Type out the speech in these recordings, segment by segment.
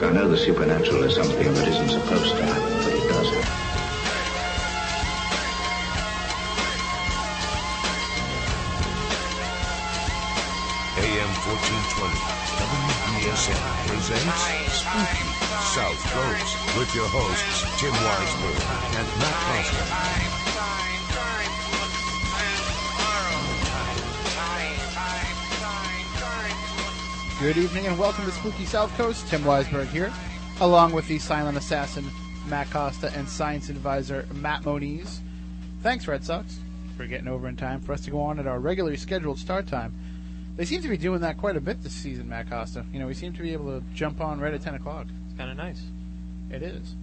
Look, I know the supernatural is something that isn't supposed to happen, but it does. AM 1420, WBSM presents Spooky South Coast with your hosts, Tim Weisberg and Matt Costa. Good evening and welcome to Spooky South Coast. Tim Weisberg here, along with the silent assassin Matt Costa and science advisor Matt Moniz. Thanks, Red Sox, for getting over in time for us to go on at our regularly scheduled start time. They seem to be doing that quite a bit this season, Matt Costa. You know, we seem to be able to jump on right at 10 o'clock. It's kind of nice. It is.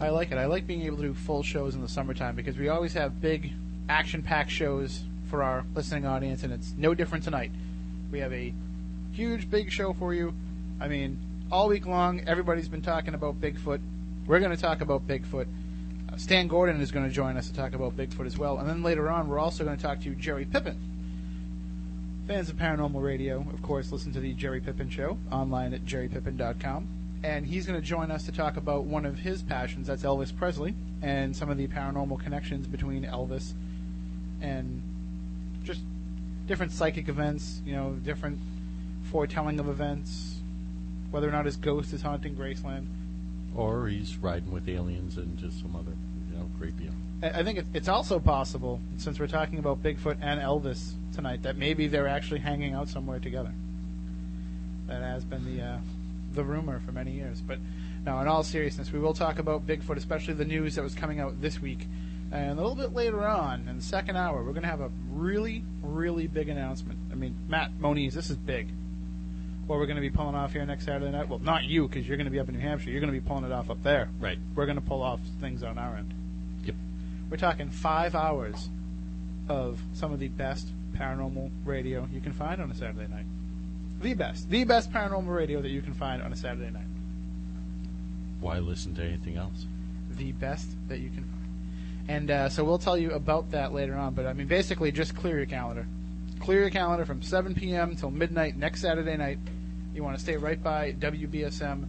I like it. I like being able to do full shows in the summertime because we always have big, action packed shows for our listening audience, and it's no different tonight. We have a huge, big show for you. I mean, all week long, everybody's been talking about Bigfoot. We're going to talk about Bigfoot. Uh, Stan Gordon is going to join us to talk about Bigfoot as well. And then later on, we're also going to talk to Jerry Pippin. Fans of Paranormal Radio, of course, listen to the Jerry Pippin Show online at jerrypippin.com. And he's going to join us to talk about one of his passions, that's Elvis Presley, and some of the paranormal connections between Elvis and just different psychic events, you know, different foretelling of events, whether or not his ghost is haunting Graceland. Or he's riding with aliens and just some other, you know, creepy. I I think it's also possible, since we're talking about Bigfoot and Elvis tonight, that maybe they're actually hanging out somewhere together. That has been the uh, the rumor for many years. But now, in all seriousness, we will talk about Bigfoot, especially the news that was coming out this week. And a little bit later on, in the second hour, we're going to have a really, really big announcement. I mean, Matt Moniz, this is big. What we're going to be pulling off here next Saturday night? Well, not you, because you're going to be up in New Hampshire. You're going to be pulling it off up there. Right. We're going to pull off things on our end. Yep. We're talking five hours of some of the best paranormal radio you can find on a Saturday night. The best. The best paranormal radio that you can find on a Saturday night. Why listen to anything else? The best that you can find. And uh, so we'll tell you about that later on. But I mean, basically, just clear your calendar. Clear your calendar from 7 p.m. till midnight next Saturday night. You want to stay right by WBSM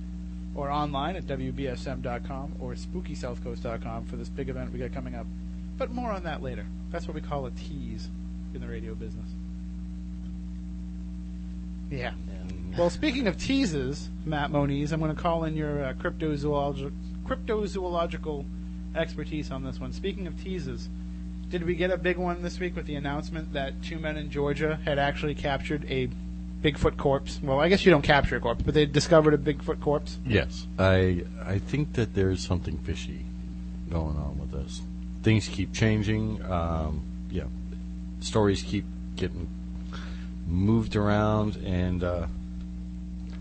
or online at WBSM.com or SpookySouthCoast.com for this big event we got coming up. But more on that later. That's what we call a tease in the radio business. Yeah. Well, speaking of teases, Matt Moniz, I'm going to call in your uh, cryptozoological, cryptozoological expertise on this one. Speaking of teases, did we get a big one this week with the announcement that two men in Georgia had actually captured a Bigfoot corpse? Well, I guess you don't capture a corpse, but they discovered a Bigfoot corpse. Yes. I I think that there's something fishy going on with this. Things keep changing. Um, yeah. Stories keep getting moved around, and uh,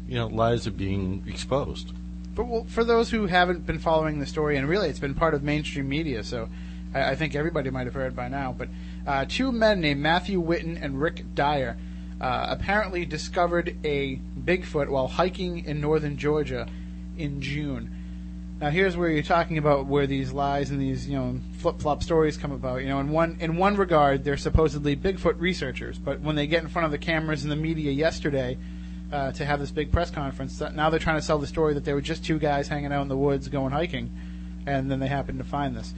you know, lies are being exposed. But well, for those who haven't been following the story, and really it's been part of mainstream media, so I, I think everybody might have heard by now. But uh, two men named Matthew Whitton and Rick Dyer uh, apparently discovered a Bigfoot while hiking in northern Georgia in June. Now here's where you're talking about where these lies and these you know flip flop stories come about. You know, in one in one regard, they're supposedly Bigfoot researchers, but when they get in front of the cameras and the media yesterday uh, to have this big press conference, now they're trying to sell the story that they were just two guys hanging out in the woods going hiking, and then they happened to find this.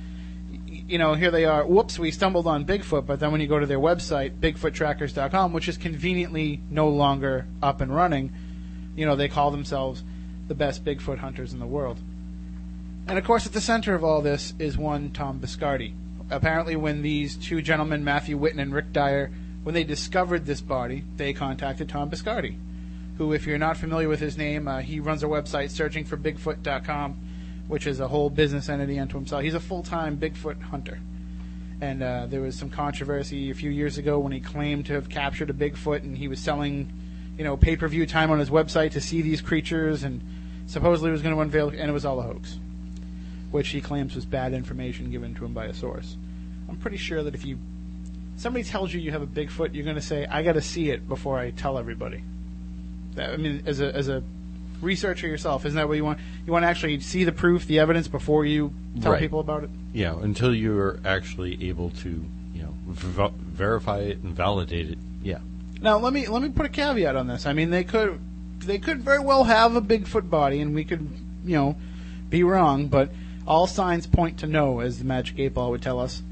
You know, here they are. Whoops, we stumbled on Bigfoot. But then when you go to their website, BigfootTrackers.com, which is conveniently no longer up and running, you know, they call themselves the best Bigfoot hunters in the world. And of course, at the center of all this is one Tom Biscardi. Apparently, when these two gentlemen, Matthew Whitton and Rick Dyer, when they discovered this body, they contacted Tom Biscardi, who, if you're not familiar with his name, uh, he runs a website searching for Bigfoot.com, which is a whole business entity unto himself. He's a full-time Bigfoot hunter. And uh, there was some controversy a few years ago when he claimed to have captured a Bigfoot, and he was selling, you know, pay-per-view time on his website to see these creatures, and supposedly was going to unveil, and it was all a hoax which he claims was bad information given to him by a source. I'm pretty sure that if you somebody tells you you have a Bigfoot, you're going to say, "I got to see it before I tell everybody." That, I mean, as a as a research it yourself. Isn't that what you want? You want to actually see the proof, the evidence before you tell Right. people about it. Yeah, until you're actually able to, you know, v- verify it and validate it. Yeah. Now let me let me put a caveat on this. I mean, they could they could very well have a Bigfoot body, and we could you know be wrong, but all signs point to no, as the Magic Eight Ball would tell us.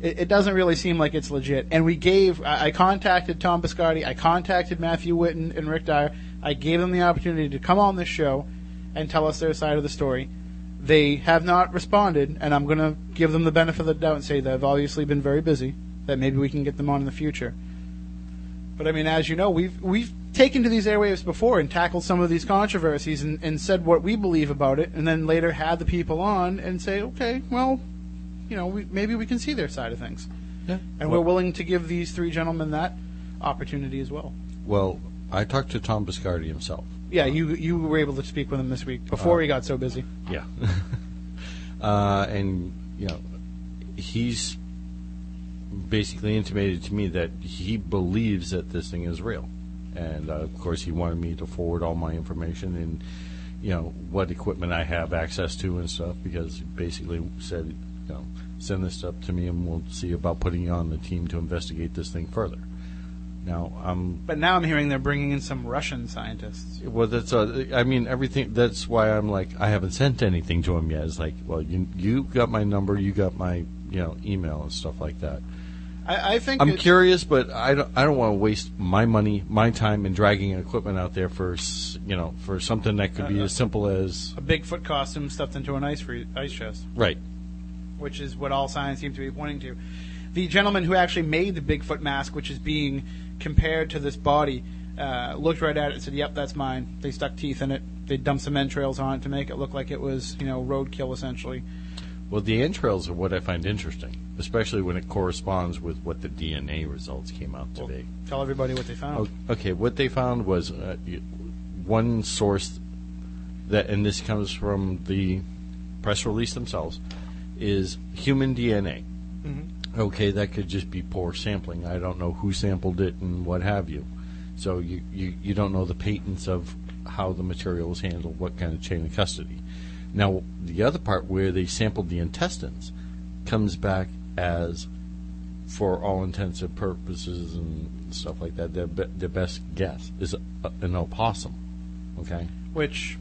It, it doesn't really seem like it's legit. And we gave I, I contacted Tom Biscardi, I contacted Matthew Whitton and Rick Dyer. I gave them the opportunity to come on this show and tell us their side of the story. They have not responded, and I'm going to give them the benefit of the doubt and say they've obviously been very busy. That maybe we can get them on in the future. But I mean, as you know, we've we've taken to these airwaves before and tackled some of these controversies and, and said what we believe about it, and then later had the people on and say, okay, well, you know, we, maybe we can see their side of things, Yeah. and we're willing to give these three gentlemen that opportunity as well. Well, I talked to Tom Biscardi himself. Yeah, you you were able to speak with him this week before he got so busy. Yeah. uh, and, you know, he's basically intimated to me that he believes that this thing is real. And, uh, of course, he wanted me to forward all my information and, you know, what equipment I have access to and stuff because he basically said, you know, send this stuff to me and we'll see about putting you on the team to investigate this thing further. Now, I'm But now I'm hearing they're bringing in some Russian scientists. well, that's uh, I mean everything. That's why I'm like I haven't sent anything to him yet. It's like, well, you you got my number, you got my you know email and stuff like that. I, I think I'm it- curious, but I don't I don't want to waste my money, my time, in dragging equipment out there for you know for something that could be as simple as a Bigfoot costume stuffed into an ice free, ice chest. right. which is what all signs seem to be pointing to. The gentleman who actually made the Bigfoot mask, which is being compared to this body, uh, looked right at it and said, "Yep, that's mine." They stuck teeth in it. They dumped some entrails on it to make it look like it was, you know, roadkill essentially. Well, the entrails are what I find interesting, especially when it corresponds with what the DNA results came out to be. Tell everybody what they found. O- Okay, what they found was uh, y- one source that, and this comes from the press release themselves, is human DNA. Okay, that could just be poor sampling. I don't know who sampled it and what have you. So you, you, you don't know the patents of how the material was handled, what kind of chain of custody. Now, the other part where they sampled the intestines comes back as, for all intents and purposes and stuff like that, their, be- their best guess is a, an opossum. Okay? Which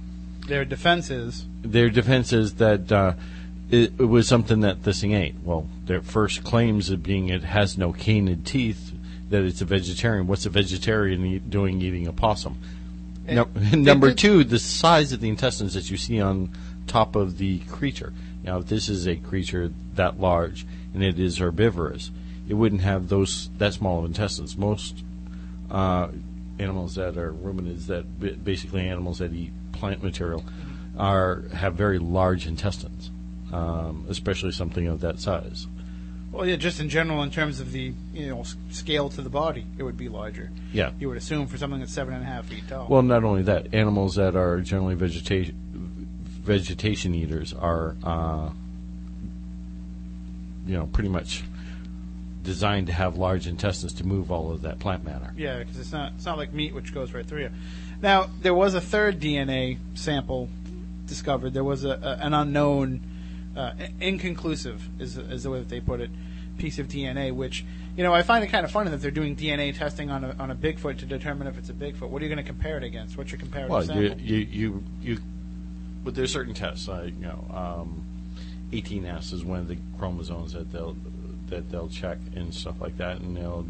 their defense is, their defense is that uh, it, it was something that this thing ate. Well, their first claims of being it has no canid teeth, that it's a vegetarian. What's a vegetarian eat, doing eating a possum? No, number two, the size of the intestines that you see on top of the creature. Now, if this is a creature that large and it is herbivorous, it wouldn't have those that small of intestines. Most uh, animals that are ruminants, that basically animals that eat plant material, are have very large intestines, um, especially something of that size. well, yeah, just in general, in terms of the you know scale to the body, it would be larger. Yeah. You would assume for something that's seven and a half feet tall. Well, not only that, animals that are generally vegetation vegetation eaters are, uh, you know, pretty much designed to have large intestines to move all of that plant matter. Yeah, because it's not it's not like meat which goes right through you. Now there was a third DNA sample discovered. There was a, a an unknown, uh, inconclusive is is the way that they put it, piece of DNA. Which you know I find it kind of funny that they're doing DNA testing on a on a Bigfoot to determine if it's a Bigfoot. What are you going to compare it against? What's your comparative Well, you, sample? you, you, you, but there's certain tests, like, you know, um, 18S is one of the chromosomes that they'll, that they'll check and stuff like that, and they'll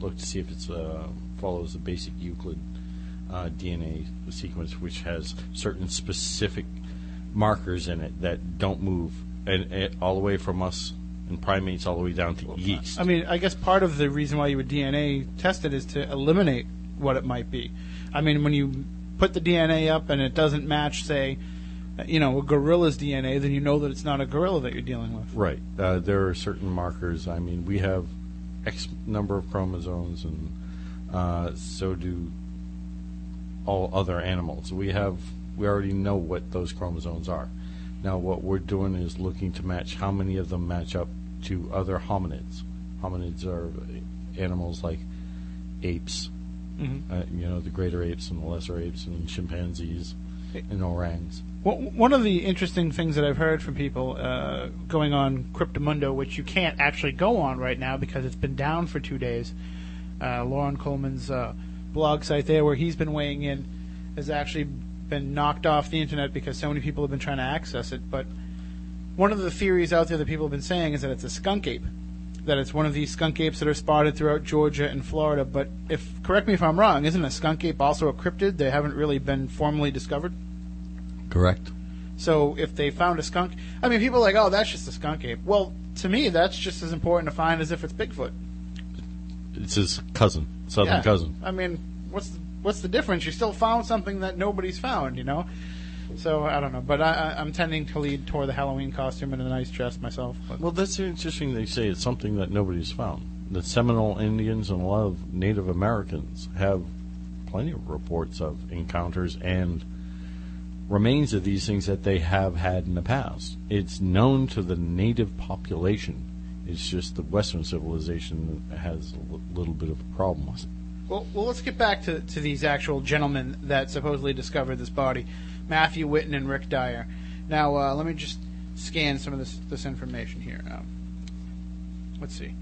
look to see if it's, uh, follows the basic Euclid, uh, DNA sequence, which has certain specific markers in it that don't move, and, and all the way from us and primates all the way down to yeast. I mean, I guess part of the reason why you would DNA test it is to eliminate what it might be. I mean, when you put the DNA up and it doesn't match, say, you know, a gorilla's DNA, then you know that it's not a gorilla that you're dealing with. Right. Uh, there are certain markers. I mean, we have X number of chromosomes, and uh, so do all other animals. We have. We already know what those chromosomes are. Now, what we're doing is looking to match how many of them match up to other hominids. Hominids are animals like apes, Mhm. uh, you know, the greater apes and the lesser apes and chimpanzees, and orangs. One of the interesting things that I've heard from people uh, going on Cryptomundo, which you can't actually go on right now because it's been down for two days. Uh, Loren Coleman's uh, blog site there, where he's been weighing in, has actually been knocked off the internet because so many people have been trying to access it. But one of the theories out there that people have been saying is that it's a skunk ape, that it's one of these skunk apes that are spotted throughout Georgia and Florida. But if correct me if I'm wrong, isn't a skunk ape also a cryptid? They haven't really been formally discovered. Correct. So if they found a skunk, I mean, people are like, oh, that's just a skunk ape. Well, to me, that's just as important to find as if it's Bigfoot. It's his cousin, southern Yeah. cousin. I mean, what's the, what's the difference? You still found something that nobody's found, you know. So I don't know, but I, I, I'm tending to lead toward the Halloween costume and a nice dress myself. But, Well, that's interesting. They say it's something that nobody's found. The Seminole Indians and a lot of Native Americans have plenty of reports of encounters and remains of these things that they have had in the past. It's known to the native population. It's just the Western civilization has a little bit of a problem with it. well, well, let's get back to to these actual gentlemen that supposedly discovered this body, Matthew Whitton and Rick Dyer. Now, uh, let me just scan some of this this information here. Um, let's see.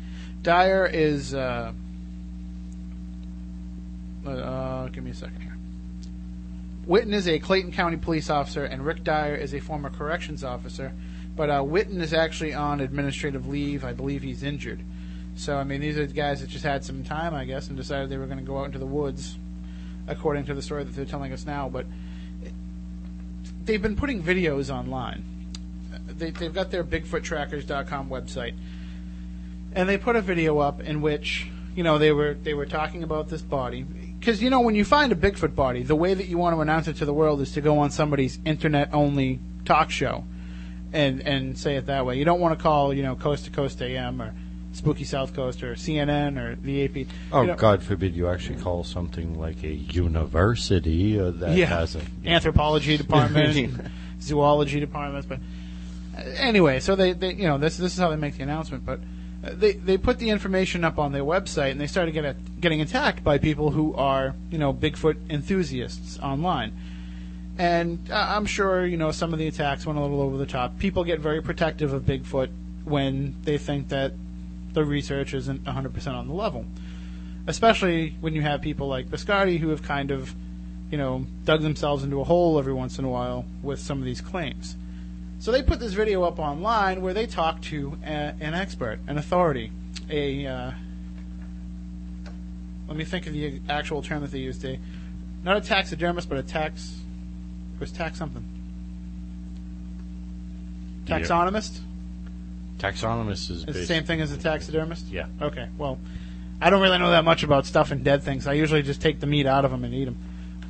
Dyer is. Uh, uh, give me a second here. Whitton is a Clayton County police officer, and Rick Dyer is a former corrections officer. But uh, Whitton is actually on administrative leave. I believe he's injured. So, I mean, these are the guys that just had some time, I guess, and decided they were going to go out into the woods, according to the story that they're telling us now. But they've been putting videos online. They, they've got their BigfootTrackers.com website, and they put a video up in which you know they were they were talking about this body because you know when you find a Bigfoot body, the way that you want to announce it to the world is to go on somebody's internet only talk show, and and say it that way. You don't want to call you know Coast to Coast AM or Spooky South Coast or CNN or the AP. Oh, you know, God forbid you actually call something like a university uh, that yeah, has an anthropology department, zoology departments. But uh, anyway, so they, they, you know, this this is how they make the announcement. But they they put the information up on their website, and they started get, getting attacked by people who are, you know, Bigfoot enthusiasts online. And I'm sure, you know, some of the attacks went a little over the top. People get very protective of Bigfoot when they think that the research isn't 100% on the level. Especially when you have people like Biscardi who have kind of you know, dug themselves into a hole every once in a while with some of these claims. So they put this video up online where they talk to a, an expert, an authority, a. Uh, let me think of the actual term that they used. A not a taxidermist, but a tax. It was tax something. Taxonomist. taxonomist is It's the same thing as a taxidermist. Yeah. Okay. Well, I don't really know that much about stuff and dead things. I usually just take the meat out of them and eat them.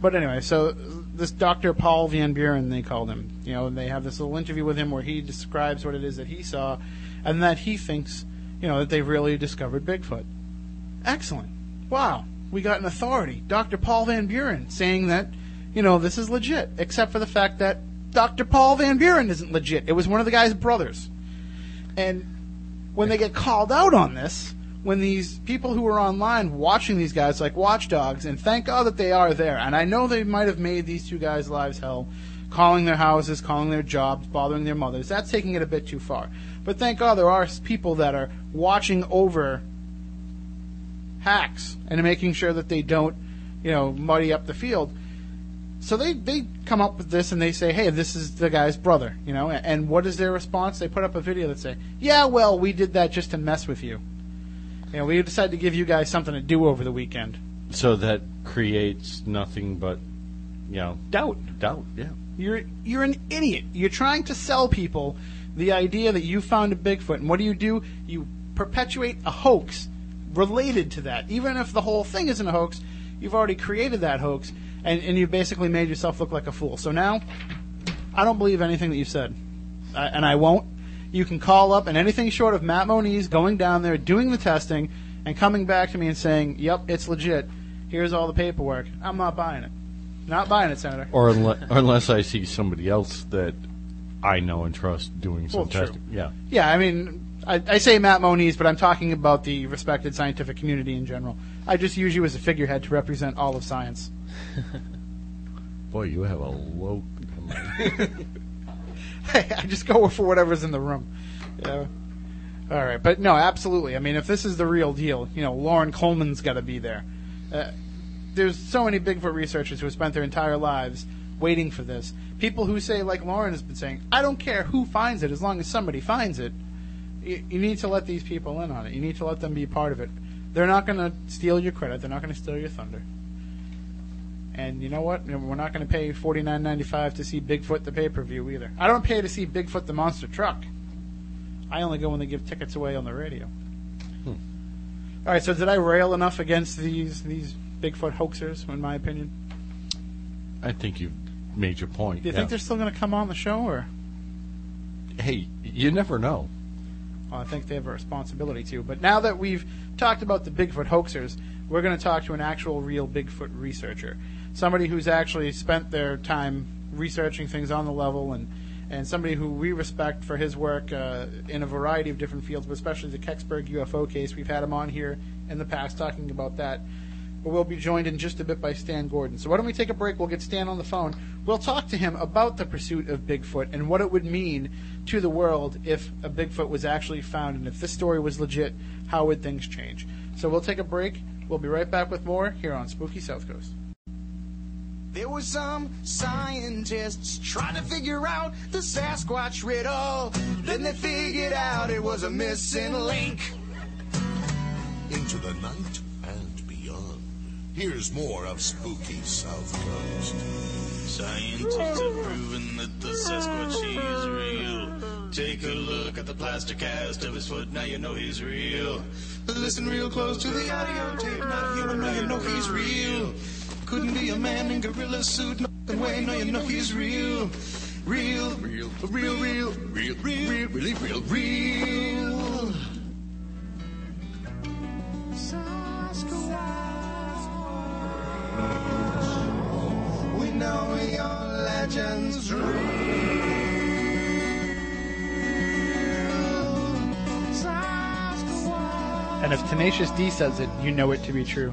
But anyway, so this Dr. Paul Van Buren, they called him. You know, and they have this little interview with him where he describes what it is that he saw, and that he thinks, you know, that they've really discovered Bigfoot. Excellent. Wow. We got an authority, Dr. Paul Van Buren, saying that, you know, this is legit, except for the fact that Dr. Paul Van Buren isn't legit. It was one of the guy's brothers. And when they get called out on this, when these people who are online watching these guys like watchdogs, and thank God that they are there, and I know they might have made these two guys' lives hell, calling their houses, calling their jobs, bothering their mothers. That's taking it a bit too far. But thank God there are people that are watching over hacks and making sure that they don't, you know, muddy up the field. So they, they come up with this and they say, hey, this is the guy's brother, you know. And, what is their response? They put up a video that say, yeah, well, we did that just to mess with you. You know, we decided to give you guys something to do over the weekend. So that creates nothing but, you know, Doubt. doubt. Yeah. You're you're an idiot. You're trying to sell people the idea that you found a Bigfoot, and what do you do? You perpetuate a hoax related to that. Even if the whole thing isn't a hoax, you've already created that hoax, and, and you've basically made yourself look like a fool. So now, I don't believe anything that you've said, I, and I won't. You can call up, and anything short of Matt Moniz going down there, doing the testing, and coming back to me and saying, "Yep, it's legit. Here's all the paperwork." I'm not buying it. Not buying it, Senator. Or unless, unless I see somebody else that I know and trust doing some Well, true. testing. Yeah. Yeah, I mean, I, I say Matt Moniz, but I'm talking about the respected scientific community in general. I just use you as a figurehead to represent all of science. Boy, you have a low. I just go for whatever's in the room. Yeah. All right, but no, absolutely. I mean, if this is the real deal, you know, Loren Coleman's got to be there. Uh, there's so many Bigfoot researchers who have spent their entire lives waiting for this. People who say, like Loren has been saying, I don't care who finds it as long as somebody finds it. You, you need to let these people in on it. You need to let them be part of it. They're not going to steal your credit. They're not going to steal your thunder. And you know what? We're not going to pay forty nine ninety five to see Bigfoot the pay per view either. I don't pay to see Bigfoot the monster truck. I only go when they give tickets away on the radio. Hmm. All right. So did I rail enough against these these Bigfoot hoaxers? In my opinion, I think you've made your point. do you yeah. think they're still going to come on the show, or Hey, you never know. well, I think they have a responsibility to. But now that we've talked about the Bigfoot hoaxers, we're going to talk to an actual, real Bigfoot researcher, somebody who's actually spent their time researching things on the level, and and somebody who we respect for his work uh, in a variety of different fields, but especially the Kecksburg UFO case. We've had him on here in the past talking about that. But we'll be joined in just a bit by Stan Gordon. So why don't we take a break? We'll get Stan on the phone. We'll talk to him about the pursuit of Bigfoot and what it would mean to the world if a Bigfoot was actually found, and if this story was legit, how would things change? So we'll take a break. We'll be right back with more here on Spooky South Coast. There were some scientists trying to figure out the Sasquatch riddle. Then they figured out it was a missing link. Into the night and beyond. Here's more of Spooky South Coast. Scientists have proven that the Sasquatch is real. Take a look at the plaster cast of his foot, now you know he's real. Listen real close to the audio tape, not human, now you know he's real. Couldn't be a man in gorilla suit, no way, now you know he's real. Real, real, real, real, real, real, really real, real. We know your legends And if Tenacious D says it, you know it to be true.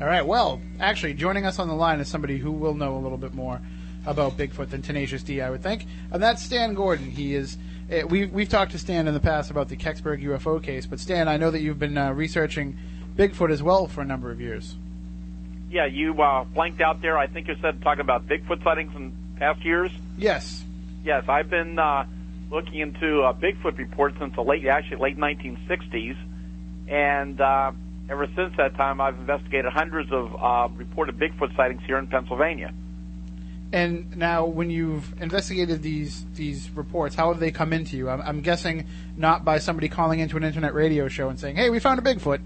All right. Well, actually, joining us on the line is somebody who will know a little bit more about Bigfoot than Tenacious D, I would think, and that's Stan Gordon. He is. eh, We we've talked to Stan in the past about the Kecksburg UFO case, but Stan, I know that you've been uh, researching Bigfoot as well for a number of years. Yeah, you uh, blanked out there. I think you said talking about Bigfoot sightings in past years. Yes. Yes, I've been uh, looking into uh, Bigfoot reports since the late, actually late 1960s, and uh, ever since that time, I've investigated hundreds of uh, reported Bigfoot sightings here in Pennsylvania. And now, when you've investigated these these reports, how have they come into you? I'm, I'm guessing not by somebody calling into an internet radio show and saying, "Hey, we found a Bigfoot."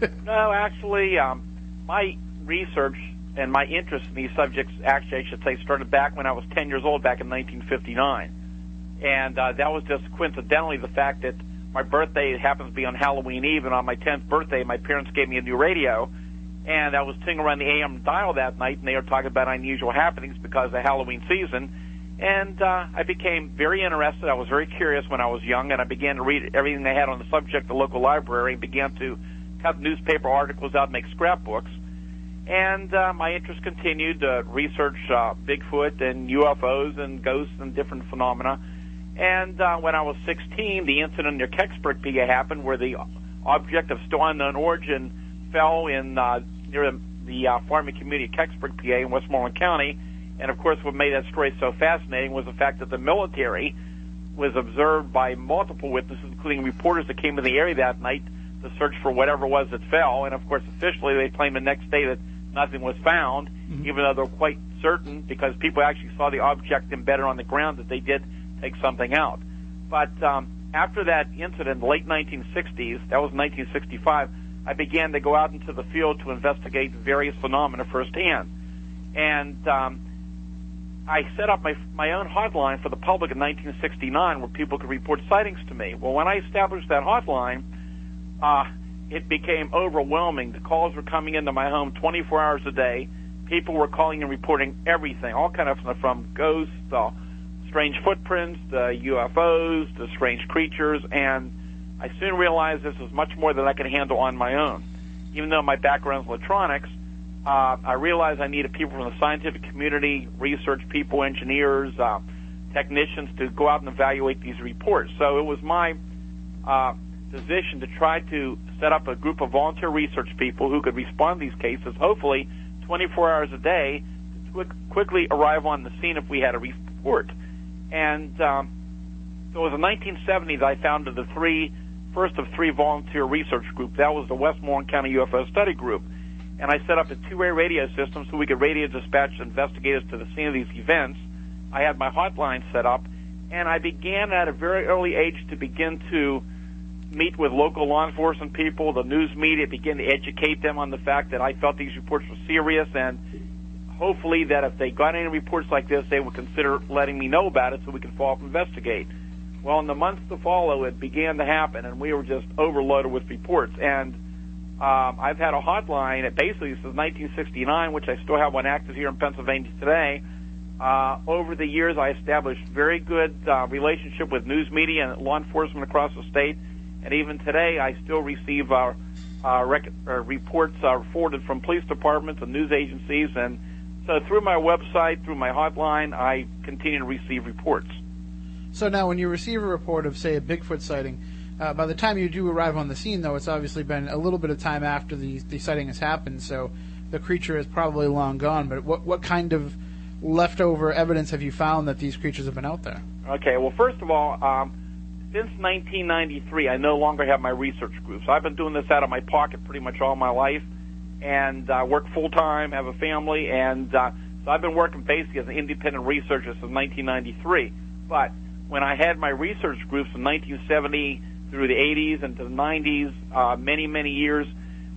No, actually, um, my research and my interest in these subjects actually, I should say, started back when I was 10 years old, back in 1959. And uh, that was just coincidentally the fact that my birthday happens to be on Halloween Eve, and on my 10th birthday, my parents gave me a new radio. And I was tuning around the AM dial that night, and they were talking about unusual happenings because of the Halloween season. And uh, I became very interested. I was very curious when I was young, and I began to read everything they had on the subject at the local library and began to cut newspaper articles out and make scrapbooks. And uh, my interest continued to research uh, Bigfoot and UFOs and ghosts and different phenomena. And uh, when I was 16, the incident near Kecksburg, PA happened where the object of still unknown origin fell in uh, near the, the uh, farming community of Kecksburg, PA in Westmoreland County. And of course, what made that story so fascinating was the fact that the military was observed by multiple witnesses, including reporters that came to the area that night to search for whatever was that fell. And of course, officially, they claimed the next day that nothing was found, even though they're quite certain because people actually saw the object embedded on the ground that they did take something out. But um, after that incident, late 1960s, that was 1965, I began to go out into the field to investigate various phenomena firsthand. And um, I set up my my own hotline for the public in 1969 where people could report sightings to me. Well, when I established that hotline, uh, it became overwhelming. The calls were coming into my home 24 hours a day. People were calling and reporting everything, all kind of from ghosts, uh, strange footprints, the UFOs, the strange creatures, and I soon realized this was much more than I could handle on my own. Even though my background is electronics, uh, I realized I needed people from the scientific community, research people, engineers, uh, technicians to go out and evaluate these reports. So it was my uh, position to try to set up a group of volunteer research people who could respond to these cases, hopefully 24 hours a day, to quick, quickly arrive on the scene if we had a report. And um, so it was in 1970 that I founded the three first of three volunteer research groups. That was the Westmoreland County UFO Study Group. And I set up a two-way radio system so we could radio dispatch investigators to the scene of these events. I had my hotline set up, and I began at a very early age to begin to meet with local law enforcement people, the news media, begin to educate them on the fact that I felt these reports were serious and hopefully that if they got any reports like this, they would consider letting me know about it so we could follow up and investigate. Well, in the months to follow, it began to happen, and we were just overloaded with reports. And um, I've had a hotline, at basically since 1969, which I still have one active here in Pennsylvania today. Uh, over the years, I established very good uh, relationship with news media and law enforcement across the state. And even today, I still receive our uh, rec- uh, reports uh, forwarded from police departments and news agencies. And so through my website, through my hotline, I continue to receive reports. So now, when you receive a report of, say, a Bigfoot sighting, uh, by the time you do arrive on the scene, though, it's obviously been a little bit of time after the the sighting has happened, so the creature is probably long gone. But what what kind of leftover evidence have you found that these creatures have been out there? Okay, well, first of all, um, since 1993, I no longer have my research group. So I've been doing this out of my pocket pretty much all my life, and uh, work full time, have a family, and uh, so I've been working basically as an independent researcher since 1993. But when I had my research groups from 1970 through the 80s and to the 90s, uh, many, many years,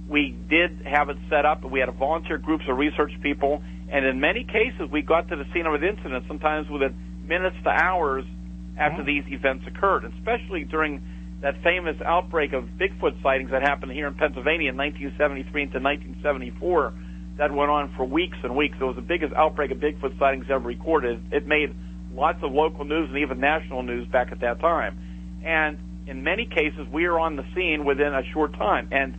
we did have it set up. We had a volunteer groups of research people, and in many cases, we got to the scene of an incident sometimes within minutes to hours after Mhm. these events occurred, especially during that famous outbreak of Bigfoot sightings that happened here in Pennsylvania in 1973 into 1974 that went on for weeks and weeks. It was the biggest outbreak of Bigfoot sightings ever recorded. It made lots of local news and even national news back at that time. And in many cases, we were on the scene within a short time. And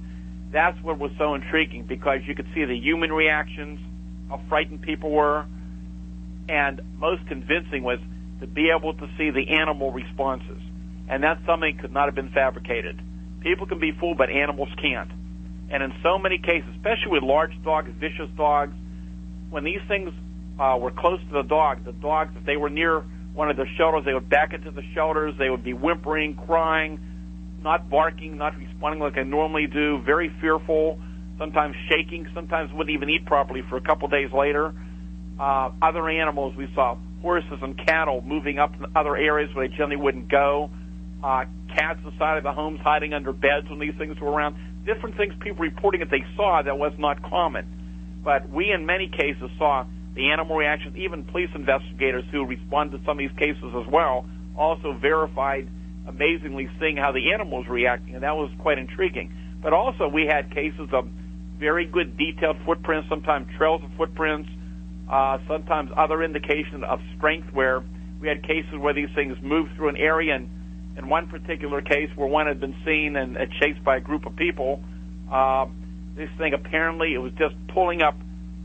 that's what was so intriguing because you could see the human reactions, how frightened people were, and most convincing was to be able to see the animal responses. And that's something that could not have been fabricated. People can be fooled, but animals can't. And in so many cases, especially with large dogs, vicious dogs, when these things uh, were close to the dog, the dogs, if they were near one of the shelters, they would back into the shelters. They would be whimpering, crying, not barking, not responding like they normally do, very fearful, sometimes shaking, sometimes wouldn't even eat properly for a couple days later. Uh, other animals, we saw horses and cattle moving up in other areas where they generally wouldn't go. Uh, cats inside of the homes hiding under beds when these things were around. Different things people reporting that they saw that was not common. But we, in many cases, saw the animal reactions. Even police investigators who responded to some of these cases as well also verified, amazingly, seeing how the animal was reacting, and that was quite intriguing. But also, we had cases of very good detailed footprints, sometimes trails of footprints, uh, sometimes other indication of strength where we had cases where these things moved through an area and in one particular case where one had been seen and, and chased by a group of people, uh, this thing apparently it was just pulling up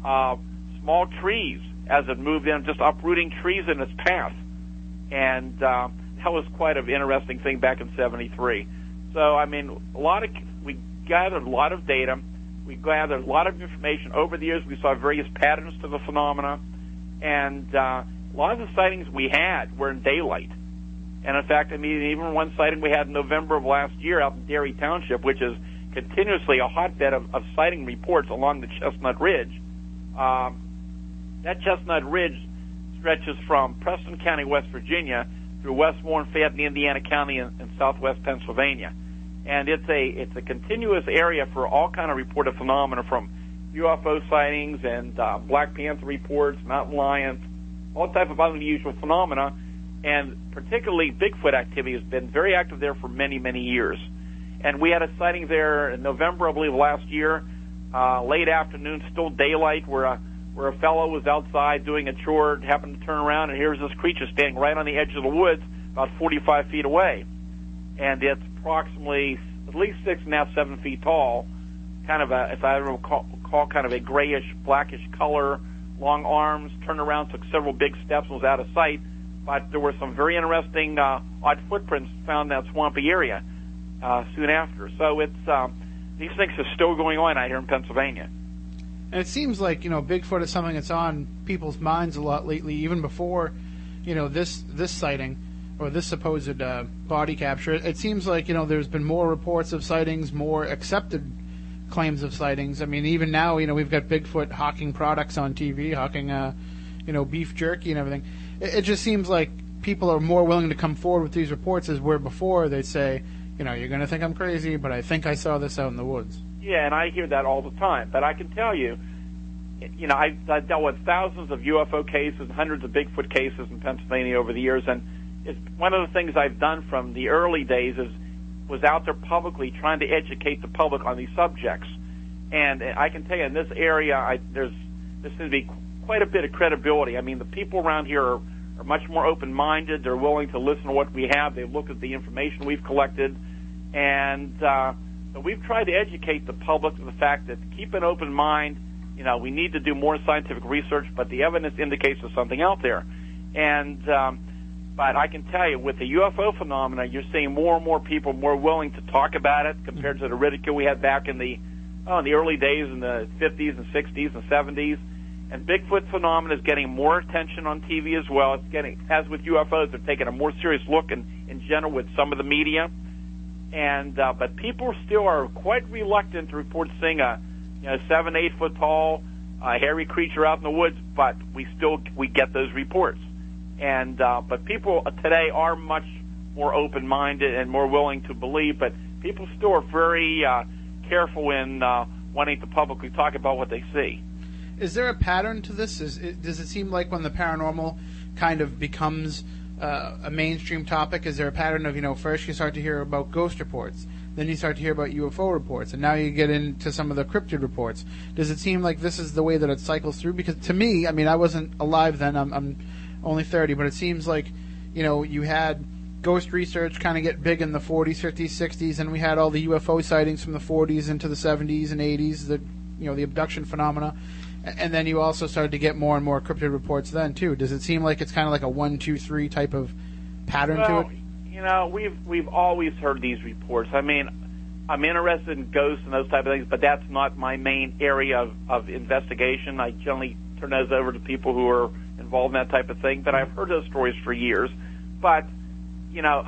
uh, small trees as it moved in, just uprooting trees in its path, and uh, that was quite an interesting thing back in '73. So I mean, a lot of we gathered a lot of data, we gathered a lot of information over the years. We saw various patterns to the phenomena, and uh, a lot of the sightings we had were in daylight. And in fact, I mean, even one sighting we had in November of last year out in Derry Township, which is continuously a hotbed of, of sighting reports along the Chestnut Ridge. Um, that Chestnut Ridge stretches from Preston County, West Virginia, through Westmoreland, Fayette, Indiana County, and, and Southwest Pennsylvania. And it's a it's a continuous area for all kind of reported phenomena, from UFO sightings and uh, Black Panther reports, mountain lions, all type of unusual phenomena and particularly Bigfoot activity has been very active there for many, many years. And we had a sighting there in November, I believe, last year, uh, late afternoon, still daylight, where a where a fellow was outside doing a chore, happened to turn around, and here's this creature standing right on the edge of the woods, about 45 feet away, and it's approximately at least six and a half, seven feet tall, kind of a, if I recall, recall, kind of a grayish, blackish color, long arms, turned around, took several big steps, and was out of sight. But there were some very interesting uh, odd footprints found in that swampy area uh, soon after. So it's um, these things are still going on out here in Pennsylvania. And it seems like you know Bigfoot is something that's on people's minds a lot lately, even before you know this this sighting or this supposed uh, body capture. It seems like you know there's been more reports of sightings, more accepted claims of sightings. I mean, even now you know we've got Bigfoot hawking products on TV, hawking uh, you know beef jerky and everything. It, it just seems like people are more willing to come forward with these reports as where before they'd say, you know, you're going to think I'm crazy, but I think I saw this out in the woods. Yeah, and I hear that all the time. But I can tell you, you know, I've, I've dealt with thousands of UFO cases, hundreds of Bigfoot cases in Pennsylvania over the years, and it's one of the things I've done from the early days is was out there publicly trying to educate the public on these subjects. And I can tell you, in this area, I, there's there seems to be quite a bit of credibility. I mean, the people around here are, are much more open-minded. They're willing to listen to what we have. They've looked at the information we've collected, and uh, we've tried to educate the public to the fact that keep an open mind. You know, we need to do more scientific research, but the evidence indicates there's something out there. And um, but I can tell you, with the UFO phenomena, you're seeing more and more people more willing to talk about it compared to the ridicule we had back in the oh, in the early days in the 50s and 60s and 70s. And Bigfoot phenomena is getting more attention on TV as well. It's getting, as with UFOs, they're taking a more serious look in, in general with some of the media. And uh, but people still are quite reluctant to report seeing a you know seven, eight foot tall, uh, hairy creature out in the woods. But we still we get those reports. And uh, but people today are much more open minded and more willing to believe. But people still are very uh, careful in uh, wanting to publicly talk about what they see. Is there a pattern to this? Is it, does it seem like when the paranormal kind of becomes uh, a mainstream topic, is there a pattern of you know first you start to hear about ghost reports, then you start to hear about UFO reports, and now you get into some of the cryptid reports? Does it seem like this is the way that it cycles through? Because to me, I mean, I wasn't alive then. I'm, I'm only 30, but it seems like you know you had ghost research kind of get big in the 40s, 50s, 60s, and we had all the UFO sightings from the 40s into the 70s and 80s, the you know the abduction phenomena, and then you also started to get more and more cryptid reports then too. Does it seem like it's kind of like a one, two, three type of pattern well, to it? You know, we've we've always heard these reports. I mean, I'm interested in ghosts and those type of things, but that's not my main area of, of investigation. I generally turn those over to people who are involved in that type of thing. But I've heard those stories for years. But you know,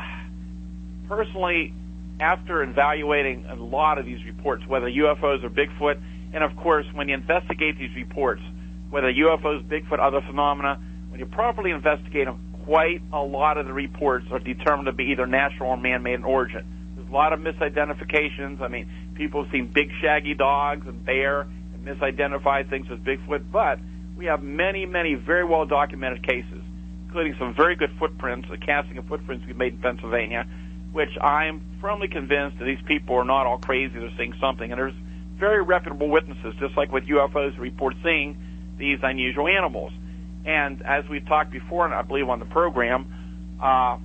personally, after evaluating a lot of these reports, whether UFOs or Bigfoot, and of course, when you investigate these reports, whether UFOs, Bigfoot, other phenomena, when you properly investigate them, quite a lot of the reports are determined to be either natural or man-made in origin. There's a lot of misidentifications. I mean, people have seen big shaggy dogs and bear and misidentified things as Bigfoot, but we have many, many very well documented cases, including some very good footprints, the casting of footprints we made in Pennsylvania, which I am firmly convinced that these people are not all crazy. They're seeing something, and there's very reputable witnesses, just like with UFOs, report seeing these unusual animals. And as we've talked before, and I believe on the program, uh,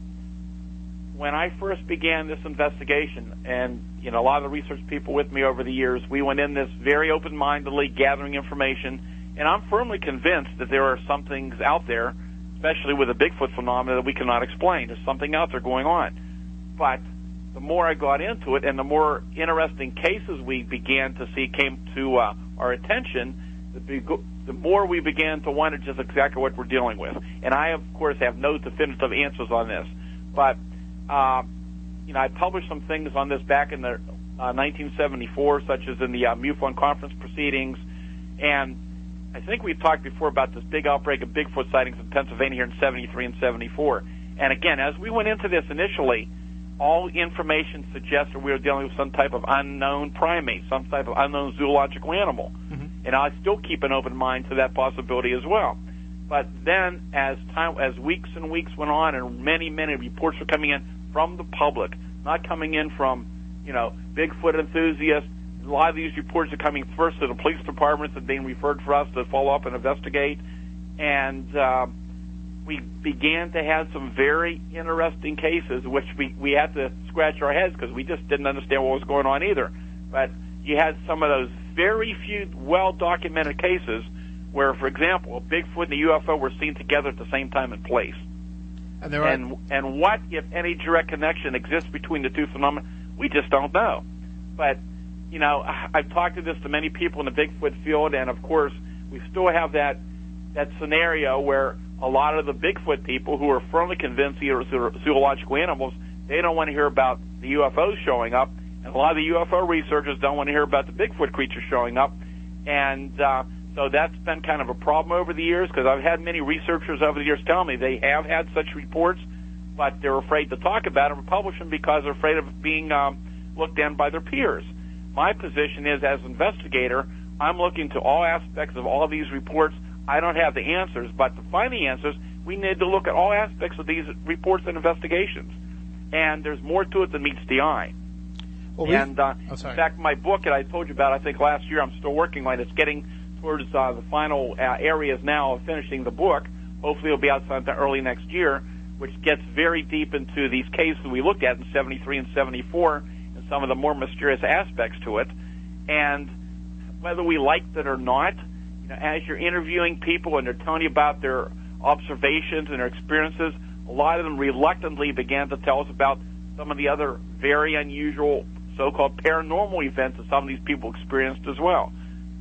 when I first began this investigation, and you know a lot of the research people with me over the years, we went in this very open-mindedly, gathering information, and I'm firmly convinced that there are some things out there, especially with the Bigfoot phenomena, that we cannot explain. There's something out there going on, but the more I got into it, and the more interesting cases we began to see came to uh, our attention, the, the more we began to wonder just exactly what we're dealing with. And I, of course, have no definitive answers on this, but uh, you know, I published some things on this back in the uh, 1974, such as in the uh, MUFON conference proceedings, and I think we've talked before about this big outbreak of Bigfoot sightings in Pennsylvania here in 73 and 74. And again, as we went into this initially, all information suggests that we are dealing with some type of unknown primate, some type of unknown zoological animal. Mm-hmm. And I still keep an open mind to that possibility as well. But then, as time, as weeks and weeks went on, and many, many reports were coming in from the public, not coming in from, you know, Bigfoot enthusiasts. A lot of these reports are coming first to the police departments and being referred for us to follow up and investigate. And uh, we began to have some very interesting cases, which we, we had to scratch our heads because we just didn't understand what was going on either. But you had some of those very few well documented cases where, for example, a Bigfoot and a UFO were seen together at the same time and place. And there are And and what, if any, direct connection exists between the two phenomena? We just don't know. But you know, I've talked to this to many people in the Bigfoot field, and of course, we still have that that scenario where a lot of the Bigfoot people who are firmly convinced these are zoological animals, they don't want to hear about the UFOs showing up, and a lot of the UFO researchers don't want to hear about the Bigfoot creatures showing up, and uh, so that's been kind of a problem over the years because I've had many researchers over the years tell me they have had such reports, but they're afraid to talk about them or publish them because they're afraid of being um, looked down by their peers. My position is, as investigator, I'm looking to all aspects of all these reports. I don't have the answers, but to find the answers, we need to look at all aspects of these reports and investigations. And there's more to it than meets the eye. well, and uh, oh, in fact, my book that I told you about, I think last year, I'm still working on it. It's getting towards uh, the final uh, areas now of finishing the book. Hopefully, it'll be out sometime early next year, which gets very deep into these cases we looked at in 73 and 74 and some of the more mysterious aspects to it. And whether we liked it or not, you know, as you're interviewing people and they're telling you about their observations and their experiences, a lot of them reluctantly began to tell us about some of the other very unusual so-called paranormal events that some of these people experienced as well.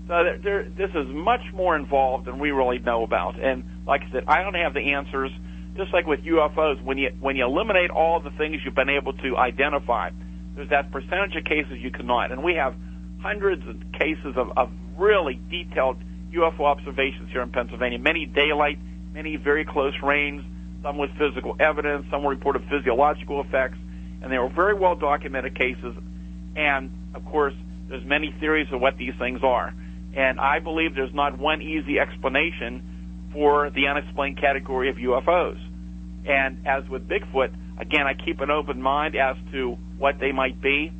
So there, there, this is much more involved than we really know about. And like I said, I don't have the answers. Just like with UFOs, when you when you eliminate all the things you've been able to identify, there's that percentage of cases you cannot. And we have hundreds of cases of, of really detailed UFO observations here in Pennsylvania. Many daylight, many very close range, some with physical evidence, some reported physiological effects, and they were very well documented cases. And of course, there's many theories of what these things are. And I believe there's not one easy explanation for the unexplained category of UFOs. And as with Bigfoot, again, I keep an open mind as to what they might be.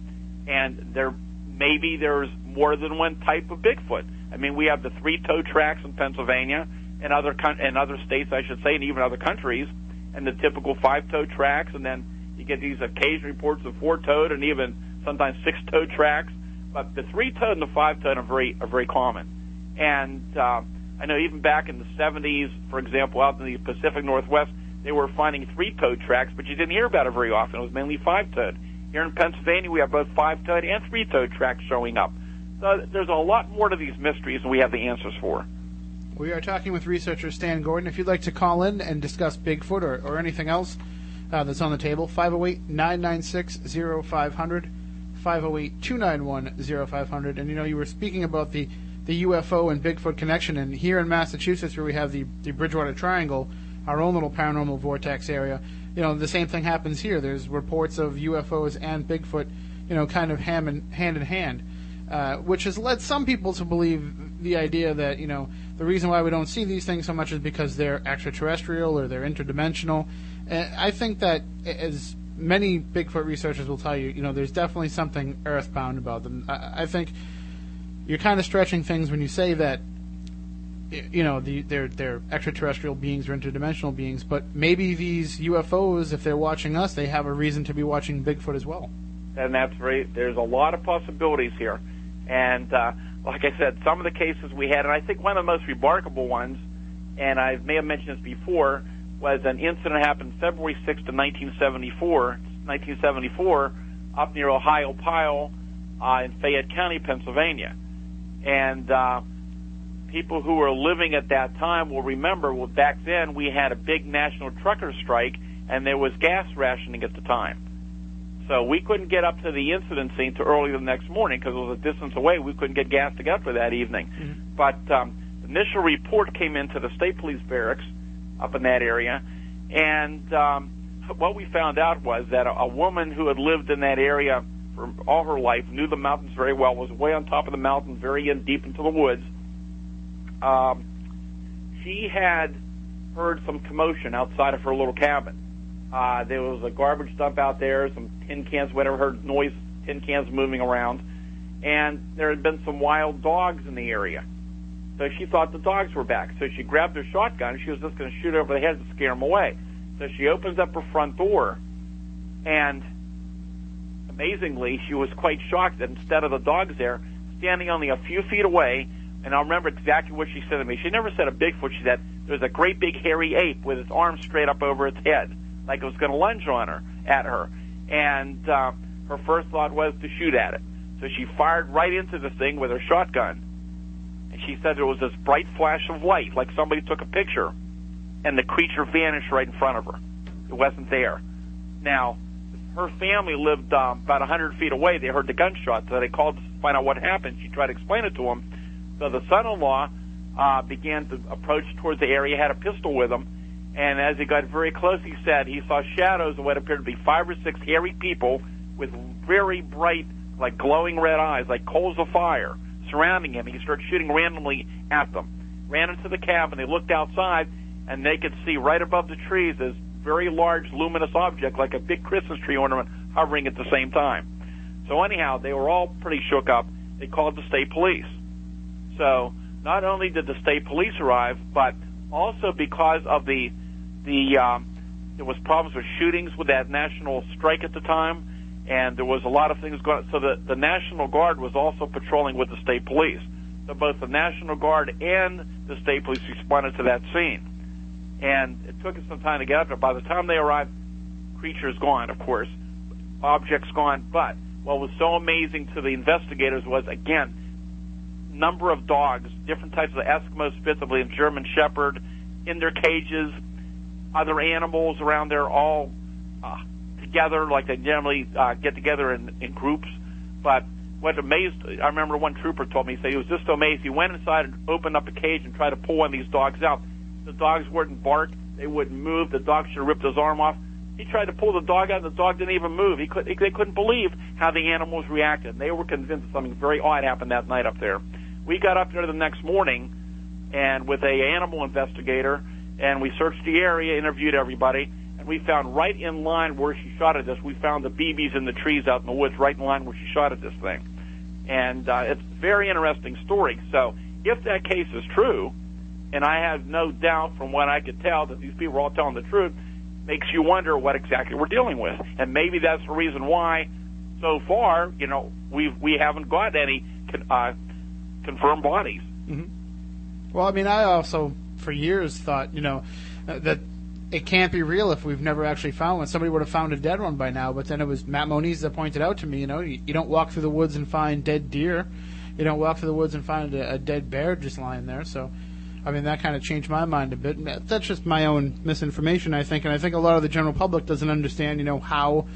And there, maybe there's more than one type of Bigfoot. I mean, we have the three-toe tracks in Pennsylvania and other and other states, I should say, and even other countries, and the typical five-toe tracks, and then you get these occasional reports of four-toed and even sometimes six-toed tracks. But the three-toed and the five-toed are very are very common. And uh, I know even back in the 70s, for example, out in the Pacific Northwest, they were finding three-toed tracks, but you didn't hear about it very often. It was mainly five-toed. Here in Pennsylvania, we have both five-toed and three-toed tracks showing up. There's a lot more to these mysteries than we have the answers for. We are talking with researcher Stan Gordon. If you'd like to call in and discuss Bigfoot or, or anything else uh, that's on the table, 508 996 0500, 508 291 0500. And you know, you were speaking about the, the UFO and Bigfoot connection, and here in Massachusetts, where we have the, the Bridgewater Triangle, our own little paranormal vortex area, you know, the same thing happens here. There's reports of UFOs and Bigfoot, you know, kind of hand in hand. In hand uh, which has led some people to believe the idea that you know the reason why we don't see these things so much is because they're extraterrestrial or they're interdimensional. And I think that as many Bigfoot researchers will tell you, you know, there's definitely something earthbound about them. I, I think you're kind of stretching things when you say that you know the, they're they're extraterrestrial beings or interdimensional beings, but maybe these UFOs, if they're watching us, they have a reason to be watching Bigfoot as well. and that's very there's a lot of possibilities here and uh, like i said some of the cases we had and i think one of the most remarkable ones and i may have mentioned this before was an incident happened february 6th of 1974 1974 up near Ohiopyle uh, in fayette county pennsylvania. And uh, people who were living at that time will remember well back then we had a big national trucker strike and there was gas rationing at the time so we couldn't get up to the incident scene till early the next morning because it was a distance away. We couldn't get gas to get for that evening. But um, the initial report came into the state police barracks up in that area, and um, what we found out was that a, a woman who had lived in that area for all her life, knew the mountains very well, was way on top of the mountain, very in deep into the woods. Um, she had heard some commotion outside of her little cabin. Uh, there was a garbage dump out there, some tin cans, whatever, heard noise, tin cans moving around, and there had been some wild dogs in the area. So she thought the dogs were back. So she grabbed her shotgun she was just going to shoot over the head to scare them away. So she opens up her front door, and amazingly, she was quite shocked that instead of the dogs there, standing only a few feet away, and I remember exactly what she said to me. She never said a Bigfoot. She said there's a great big hairy ape with its arms straight up over its head, like it was going to lunge on her at her. And uh, her first thought was to shoot at it. So she fired right into the thing with her shotgun. And she said there was this bright flash of light, like somebody took a picture, and the creature vanished right in front of her. It wasn't there. Now, her family lived um, about 100 feet away. They heard the gunshot, so they called to find out what happened. She tried to explain it to him. So the son-in-law uh, began to approach towards the area, had a pistol with him, and as he got very close, he said he saw shadows of what appeared to be five or six hairy people with very bright, like glowing red eyes, like coals of fire, surrounding him. He started shooting randomly at them. Ran into the cabin. They looked outside, and they could see right above the trees this very large luminous object, like a big Christmas tree ornament, hovering at the same time. So anyhow, they were all pretty shook up. They called the state police. So not only did the state police arrive, but also because of the the um, there was problems with shootings with that national strike at the time, and there was a lot of things going. On. So the the National Guard was also patrolling with the state police. So both the National Guard and the state police responded to that scene, and it took us some time to get up there. By the time they arrived, creatures gone, of course, objects gone. But what was so amazing to the investigators was again number of dogs, different types of Eskimo Spitz, I believe German Shepherd, in their cages, other animals around there, all uh, together, like they generally uh, get together in, in groups. But what amazed, I remember one trooper told me, he said he was just so amazed. He went inside and opened up a cage and tried to pull one of these dogs out. The dogs wouldn't bark, they wouldn't move. The dog should have ripped his arm off. He tried to pull the dog out, and the dog didn't even move. He could, they couldn't believe how the animals reacted. They were convinced something very odd happened that night up there. We got up there the next morning, and with a animal investigator, and we searched the area, interviewed everybody, and we found right in line where she shot at this. We found the BBs in the trees out in the woods, right in line where she shot at this thing. And uh, it's a very interesting story. So if that case is true, and I have no doubt from what I could tell that these people are all telling the truth, makes you wonder what exactly we're dealing with. And maybe that's the reason why, so far, you know, we we haven't got any uh, confirmed bodies. Well, I mean, I also for years thought, you know, uh, that it can't be real if we've never actually found one. Somebody would have found a dead one by now. But then it was Matt Moniz that pointed out to me, you know, you, you don't walk through the woods and find dead deer. You don't walk through the woods and find a, a dead bear just lying there. So, I mean, that kind of changed my mind a bit. That's just my own misinformation, I think. And I think a lot of the general public doesn't understand, you know, how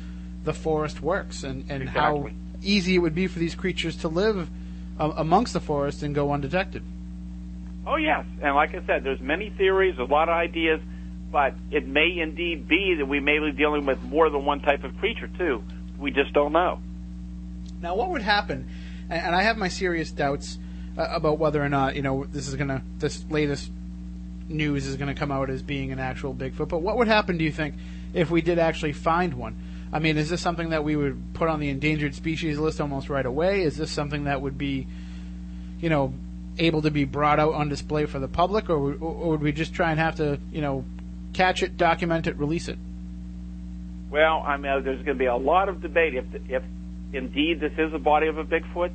the forest works and, and how easy it would be for these creatures to live um, amongst the forest and go undetected. Oh yes, and like I said, there's many theories, a lot of ideas, but it may indeed be that we may be dealing with more than one type of creature too. We just don't know. Now, what would happen? And, I have my serious doubts uh, about whether or not you know this is gonna this latest news is gonna come out as being an actual Bigfoot. But what would happen? Do you think if we did actually find one? I mean, is this something that we would put on the endangered species list almost right away? Is this something that would be, you know, able to be brought out on display for the public, or, would- or would we just try and have to, you know, catch it, document it, release it? Well, I mean, there's going to be a lot of debate if if indeed this is a body of a Bigfoot.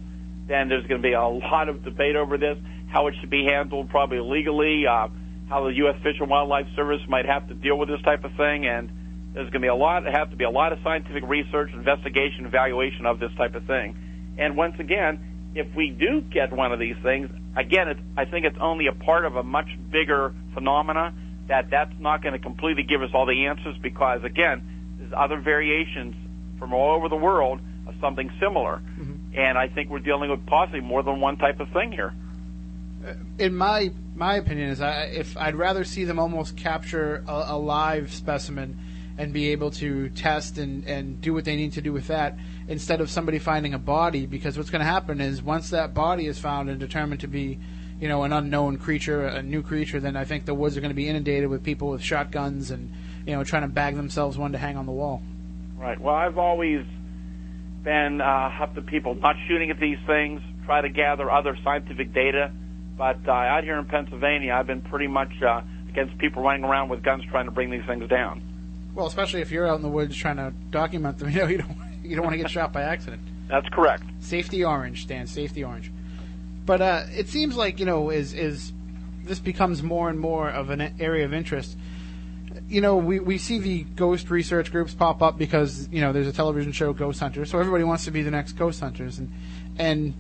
Then there's going to be a lot of debate over this, how it should be handled, probably legally, uh, how the U.S. Fish and Wildlife Service might have to deal with this type of thing, and there's going to be a lot, have to be a lot of scientific research, investigation, evaluation of this type of thing. And once again, if we do get one of these things, again, it's, I think it's only a part of a much bigger phenomena that that's not going to completely give us all the answers because, again, there's other variations from all over the world of something similar. Mm-hmm. And I think we're dealing with possibly more than one type of thing here. Uh, in my my opinion is I, if I'd rather see them almost capture a, a live specimen and be able to test and, and do what they need to do with that instead of somebody finding a body because what's going to happen is once that body is found and determined to be you know an unknown creature a new creature then I think the woods are going to be inundated with people with shotguns and you know trying to bag themselves one to hang on the wall Right. Well, I've always been uh, up to people not shooting at these things, try to gather other scientific data. But uh, out here in Pennsylvania, I've been pretty much uh, against people running around with guns trying to bring these things down. well especially if you're out in the woods trying to document them you know you don't you don't want to get shot by accident That's correct. Safety orange, Dan. Safety orange. But uh, it seems like you know, is is this becomes more and more of an area of interest, you know, we, we see the ghost research groups pop up because you know there's a television show, Ghost Hunters, so everybody wants to be the next Ghost Hunters, and and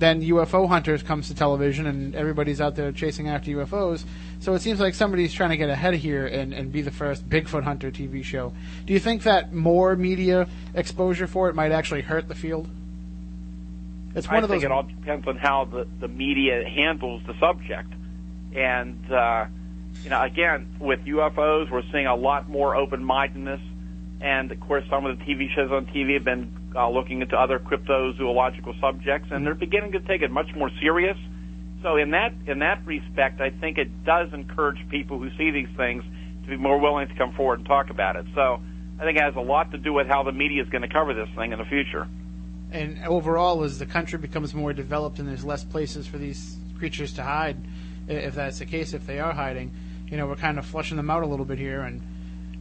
then UFO Hunters comes to television, and everybody's out there chasing after UFOs. So it seems like somebody's trying to get ahead of here and, and be the first Bigfoot Hunter TV show. Do you think that more media exposure for it might actually hurt the field? It's one I of think it all depends on how the, the media handles the subject. And, uh, you know, again, with UFOs, we're seeing a lot more open mindedness. And, of course, some of the TV shows on TV have been uh, looking into other cryptozoological subjects, and they're beginning to take it much more serious. So, in that in that respect, I think it does encourage people who see these things to be more willing to come forward and talk about it. So, I think it has a lot to do with how the media is going to cover this thing in the future. and overall, as the country becomes more developed and there's less places for these creatures to hide, if that's the case, if they are hiding, you know, we're kind of flushing them out a little bit here, and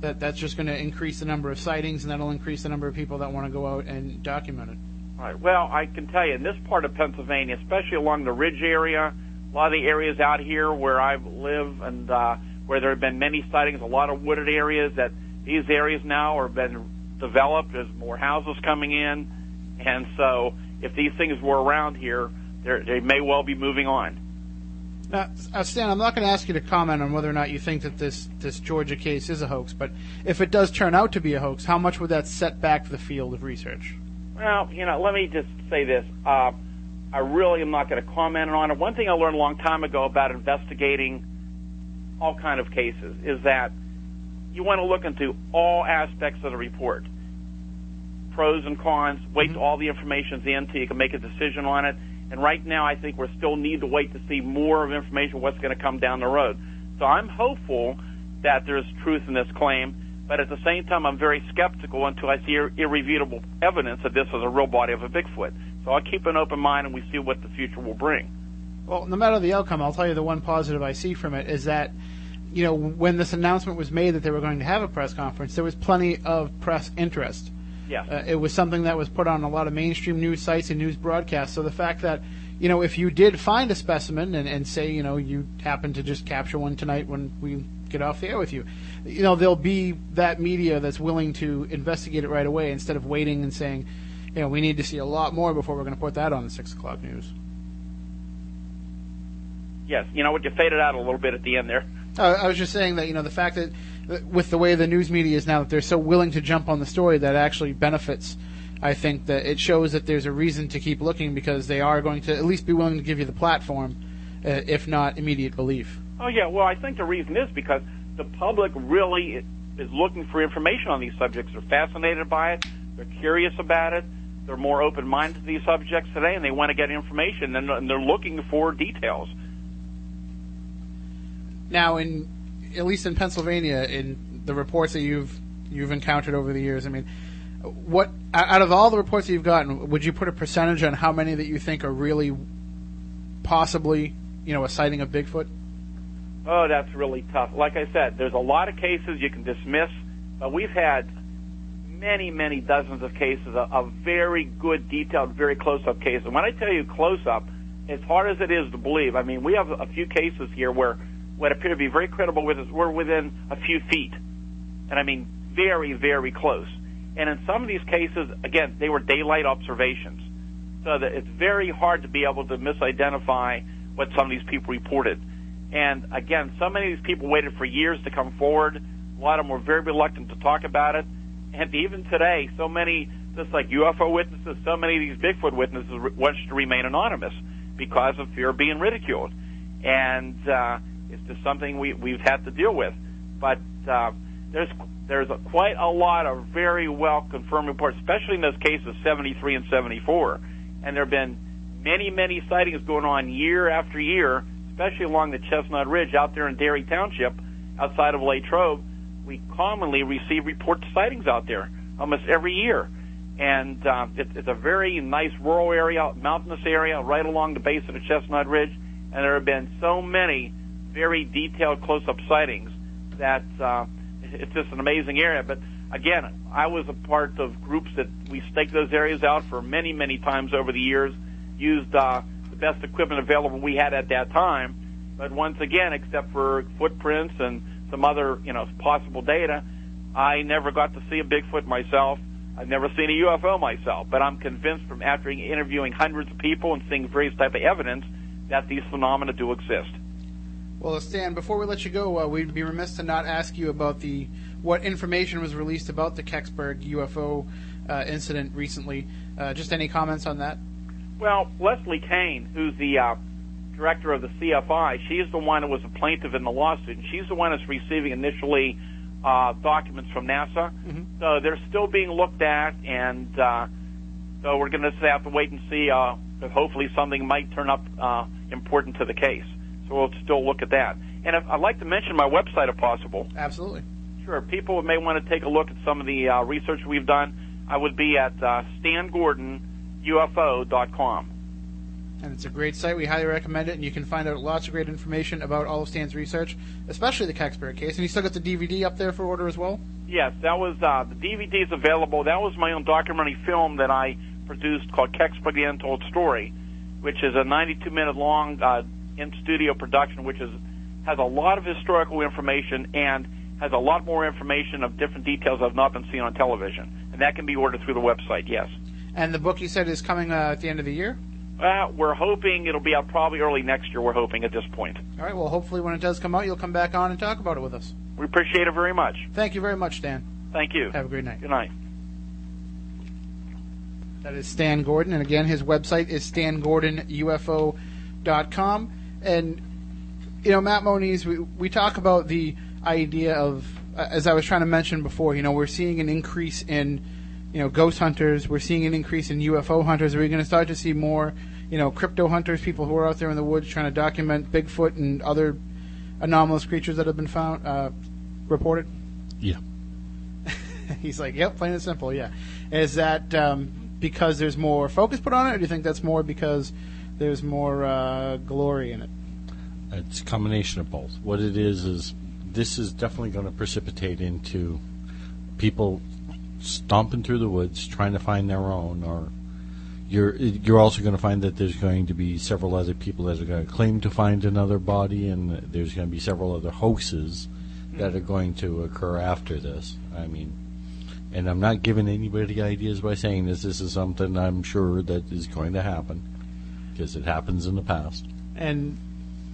that that's just going to increase the number of sightings, and that'll increase the number of people that want to go out and document it. Right. Well, I can tell you in this part of Pennsylvania, especially along the Ridge area, a lot of the areas out here where I live and uh, where there have been many sightings, a lot of wooded areas that these areas now are been developed. There's more houses coming in, and so if these things were around here, they may well be moving on. Now, uh, Stan, I'm not going to ask you to comment on whether or not you think that this this Georgia case is a hoax, but if it does turn out to be a hoax, how much would that set back the field of research? Well, you know, let me just say this. Uh, I really am not going to comment on it. One thing I learned a long time ago about investigating all kind of cases is that you want to look into all aspects of the report, pros and cons. Wait till all the information's in till you can make a decision on it. And right now, I think we still need to wait to see more of information what's going to come down the road. So I'm hopeful that there's truth in this claim, but at the same time, I'm very skeptical until I see ir- irrefutable evidence that this is a real body of a Bigfoot. So I'll keep an open mind and we see what the future will bring. Well, no matter the outcome, I'll tell you the one positive I see from it is that, you know, when this announcement was made that they were going to have a press conference, there was plenty of press interest. Yes. Uh, it was something that was put on a lot of mainstream news sites and news broadcasts. So the fact that, you know, if you did find a specimen and, and say, you know, you happen to just capture one tonight when we get off the air with you, you know, there'll be that media that's willing to investigate it right away instead of waiting and saying, you know, we need to see a lot more before we're going to put that on the six o'clock news. Yes. You know what? You faded out a little bit at the end there. Uh, I was just saying that you know the fact that with the way the news media is now, that they're so willing to jump on the story that actually benefits. I think that it shows that there's a reason to keep looking because they are going to at least be willing to give you the platform, uh, if not immediate belief. Oh yeah, well I think the reason is because the public really is looking for information on these subjects. They're fascinated by it. They're curious about it. They're more open-minded to these subjects today, and they want to get information, and, and they're looking for details. Now, in at least in Pennsylvania, in the reports that you've you've encountered over the years, I mean, what out of all the reports that you've gotten, would you put a percentage on how many that you think are really possibly, you know, a sighting of Bigfoot? Oh, that's really tough. Like I said, there's a lot of cases you can dismiss, but we've had many, many dozens of cases of, of very good, detailed, very close-up cases. And when I tell you close-up, as hard as it is to believe, I mean, we have a few cases here where what appear to be very credible with us, we're within a few feet, and I mean very, very close. And in some of these cases, again, they were daylight observations, so that it's very hard to be able to misidentify what some of these people reported. And again, so many of these people waited for years to come forward. A lot of them were very reluctant to talk about it. And even today, so many, just like UFO witnesses, so many of these Bigfoot witnesses wish to remain anonymous because of fear of being ridiculed. And uh, it's just something we, we've had to deal with. But uh, there's there's a, quite a lot of very well confirmed reports, especially in those cases 73 and 74. And there have been many, many sightings going on year after year, especially along the Chestnut Ridge out there in Derry Township, outside of Latrobe. We commonly receive reports of sightings out there almost every year. And uh, it's a very nice rural area, mountainous area, right along the base of the Chestnut Ridge. And there have been so many very detailed close-up sightings that uh, it's just an amazing area. But again, I was a part of groups that we staked those areas out for many, many times over the years. Used uh, the best equipment available we had at that time, but once again, except for footprints and some other, you know, possible data, I never got to see a Bigfoot myself. I've never seen a UFO myself, but I'm convinced from after interviewing hundreds of people and seeing various type of evidence that these phenomena do exist. Well, Stan, before we let you go, uh, we'd be remiss to not ask you about the what information was released about the Kecksburg UFO uh, incident recently. Uh, just any comments on that? Well, Leslie Kean, who's the uh, director of the CFI, she's the one who was a plaintiff in the lawsuit, and she's the one that's receiving initially uh, documents from NASA. So they're still being looked at, and uh, so we're going to have to wait and see. Uh, if hopefully, something might turn up uh, important to the case. So we'll still look at that. And if, I'd like to mention my website if possible. Absolutely. Sure. People may want to take a look at some of the uh, research we've done. I would be at uh, stangordonufo.com. And it's a great site. We highly recommend it, and you can find out lots of great information about all of Stan's research, especially the Kecksburg case. And you still got the DVD up there for order as well. Yes, that was uh, the is available. That was my own documentary film that I produced called Kecksburg: The Untold Story, which is a 92-minute long uh, in-studio production, which is has a lot of historical information and has a lot more information of different details that have not been seen on television. And that can be ordered through the website. Yes. And the book you said is coming uh, at the end of the year. Uh, we're hoping it'll be out probably early next year. We're hoping at this point. All right. Well, hopefully when it does come out, you'll come back on and talk about it with us. We appreciate it very much. Thank you very much, Dan. Thank you. Have a great night. Good night. That is Stan Gordon, and again, his website is stangordonufo.com. And you know, Matt Moniz, we we talk about the idea of, uh, as I was trying to mention before, you know, we're seeing an increase in, you know, ghost hunters. We're seeing an increase in UFO hunters. Are we going to start to see more, you know, crypto hunters, people who are out there in the woods trying to document Bigfoot and other anomalous creatures that have been found, uh, reported? Yeah. He's like, yep, plain and simple, yeah. Is that um, because there's more focus put on it, or do you think that's more because there's more uh, glory in it? It's a combination of both. What it is is this is definitely going to precipitate into people stomping through the woods trying to find their own or you're you're also going to find that there's going to be several other people that are going to claim to find another body and there's going to be several other hoaxes that are going to occur after this. I mean, and I'm not giving anybody ideas by saying this. This is something I'm sure that is going to happen because it happens in the past. And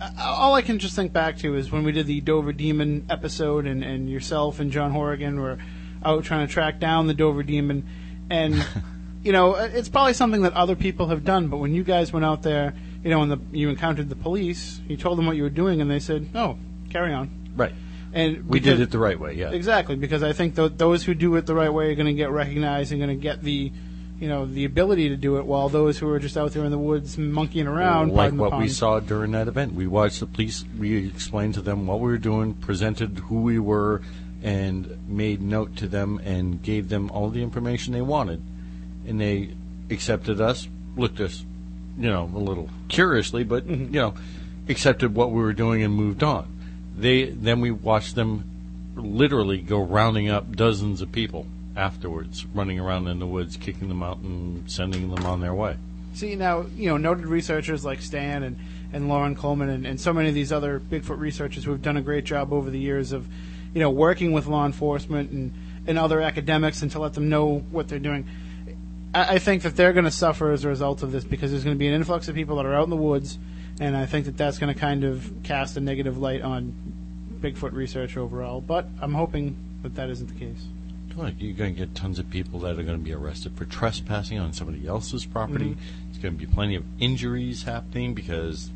uh, all I can just think back to is when we did the Dover Demon episode, and, and yourself and John Horrigan were out trying to track down the Dover Demon. And, you know, it's probably something that other people have done, but when you guys went out there, you know, and the, you encountered the police, you told them what you were doing, and they said, no, carry on. Right. And We because- did it the right way, yeah. Exactly, because I think th- those who do it the right way are going to get recognized and going to get the, you know, the ability to do it, while those who are just out there in the woods monkeying around, like what we saw during that event. We watched the police. We explained to them what we were doing, presented who we were, and made note to them and gave them all the information they wanted. And they accepted us, looked us, you know, a little curiously, but Mm-hmm. you know, accepted what we were doing and moved on. They then we watched them literally go rounding up dozens of people afterwards, running around in the woods, kicking them out and sending them on their way. See now, you know, noted researchers like Stan and, and Loren Coleman and, and so many of these other Bigfoot researchers who have done a great job over the years of, you know, working with law enforcement and, and other academics and to let them know what they're doing. I, I think that they're going to suffer as a result of this because there's going to be an influx of people that are out in the woods, and I think that that's going to kind of cast a negative light on Bigfoot research overall. But I'm hoping that that isn't the case. Look, you're going to get tons of people that are going to be arrested for trespassing on somebody else's property. There's going to be plenty of injuries happening because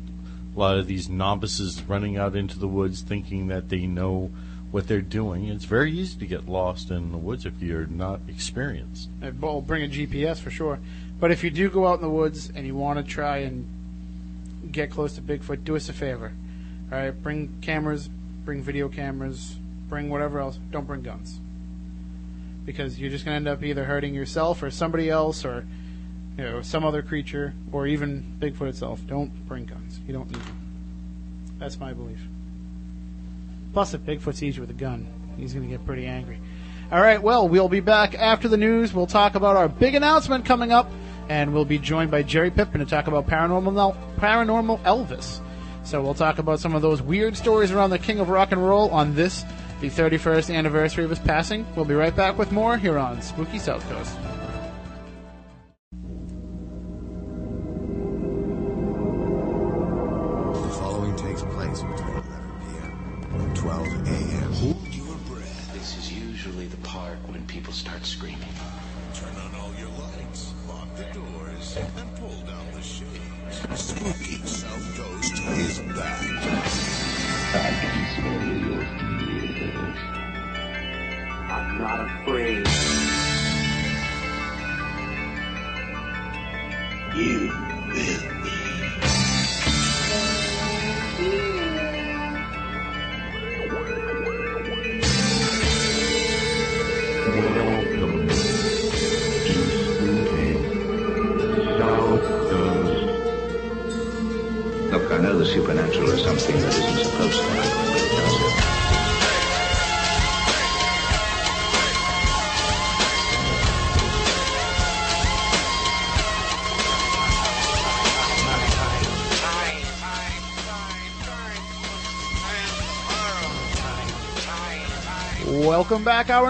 a lot of these novices running out into the woods thinking that they know what they're doing. It's very easy to get lost in the woods if you're not experienced. Uh, Well, bring a GPS for sure. But if you do go out in the woods and you want to try and get close to Bigfoot, do us a favor. All right, bring cameras, bring video cameras, bring whatever else. Don't bring guns. Because you're just going to end up either hurting yourself or somebody else or you know some other creature or even Bigfoot itself. Don't bring guns. You don't need them. That's my belief. Plus, if Bigfoot sees you with a gun, he's going to get pretty angry. All right, well, we'll be back after the news. We'll talk about our big announcement coming up, and we'll be joined by Jerry Pippin to talk about paranormal paranormal Elvis. So we'll talk about some of those weird stories around the King of Rock and Roll on this, the 31st anniversary of his passing. We'll be right back with more here on Spooky South Coast.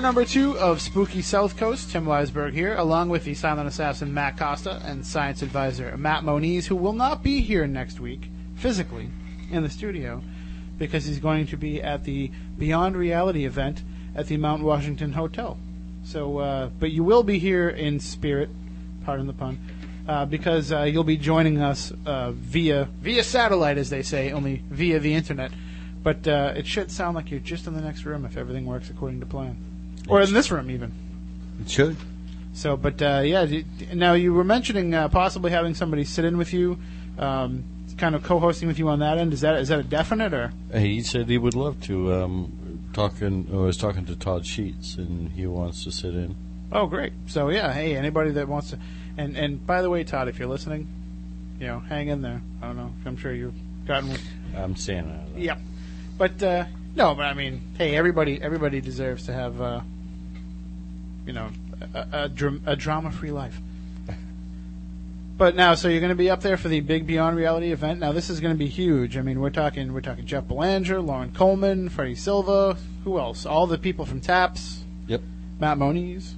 Number two of Spooky South Coast. Tim Weisberg here, along with the silent assassin Matt Costa and science advisor Matt Moniz, who will not be here next week physically in the studio because he's going to be at the Beyond Reality event at the Mount Washington Hotel. So, uh, but you will be here in spirit, pardon the pun, uh, because uh, you'll be joining us uh, via via satellite, as they say, only via the internet. But uh, it should sound like you're just in the next room if everything works according to plan, or in this room even. It should. So, but uh, yeah. d- Now you were mentioning uh, possibly having somebody sit in with you, um, kind of co-hosting with you on that end. Is that is that a definite or? He said he would love to. Um, talking, I was talking to Todd Sheets, and he wants to sit in. Oh, great. So yeah, hey, anybody that wants to, and and by the way, Todd, if you're listening, you know, hang in there. I don't know. I'm sure you've gotten. I'm staying out of that. Yeah, but uh, no, but I mean, hey, everybody everybody deserves to have, uh, you know, a, a, a drama-free life. But now, so you're going to be up there for the big Beyond Reality event. Now, this is going to be huge. I mean, we're talking we're talking Jeff Belanger, Loren Coleman, Freddie Silva, who else? All the people from Taps, Yep. Matt Moniz.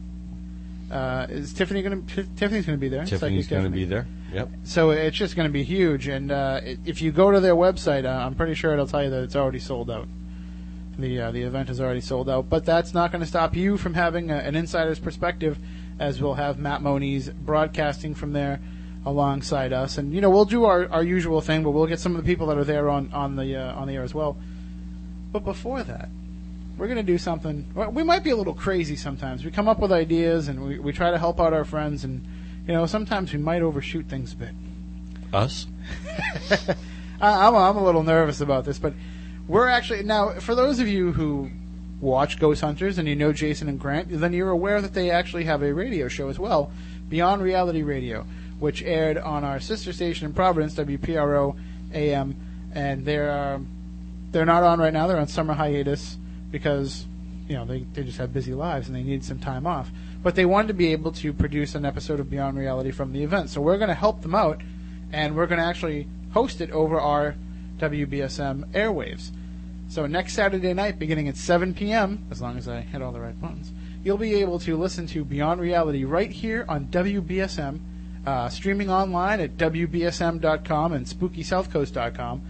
Uh, is Tiffany going to? Tiffany's going to be there. Tiffany's going to be there. Yep. So it's just going to be huge. And uh, if you go to their website, uh, I'm pretty sure it'll tell you that it's already sold out. The uh, the event is already sold out, but that's not going to stop you from having a, an insider's perspective, as we'll have Matt Moniz broadcasting from there alongside us. And you know we'll do our, our usual thing, but we'll get some of the people that are there on on the uh, on the air as well. But before that, we're going to do something. We might be a little crazy sometimes. We come up with ideas and we, we try to help out our friends, and you know sometimes we might overshoot things a bit. Us? I, I'm, I'm a little nervous about this, but we're actually now for those of you who watch Ghost Hunters and you know Jason and Grant, then you're aware that they actually have a radio show as well, Beyond Reality Radio, which aired on our sister station in Providence, WPRO AM, and they're um, they're not on right now. They're on summer hiatus because you know they they just have busy lives and they need some time off. But they wanted to be able to produce an episode of Beyond Reality from the event, so we're going to help them out, and we're going to actually host it over our WBSM airwaves. So next Saturday night, beginning at 7 p.m., as long as I hit all the right buttons, you'll be able to listen to Beyond Reality right here on WBSM, uh, streaming online at WBSM.com and SpookySouthCoast.com.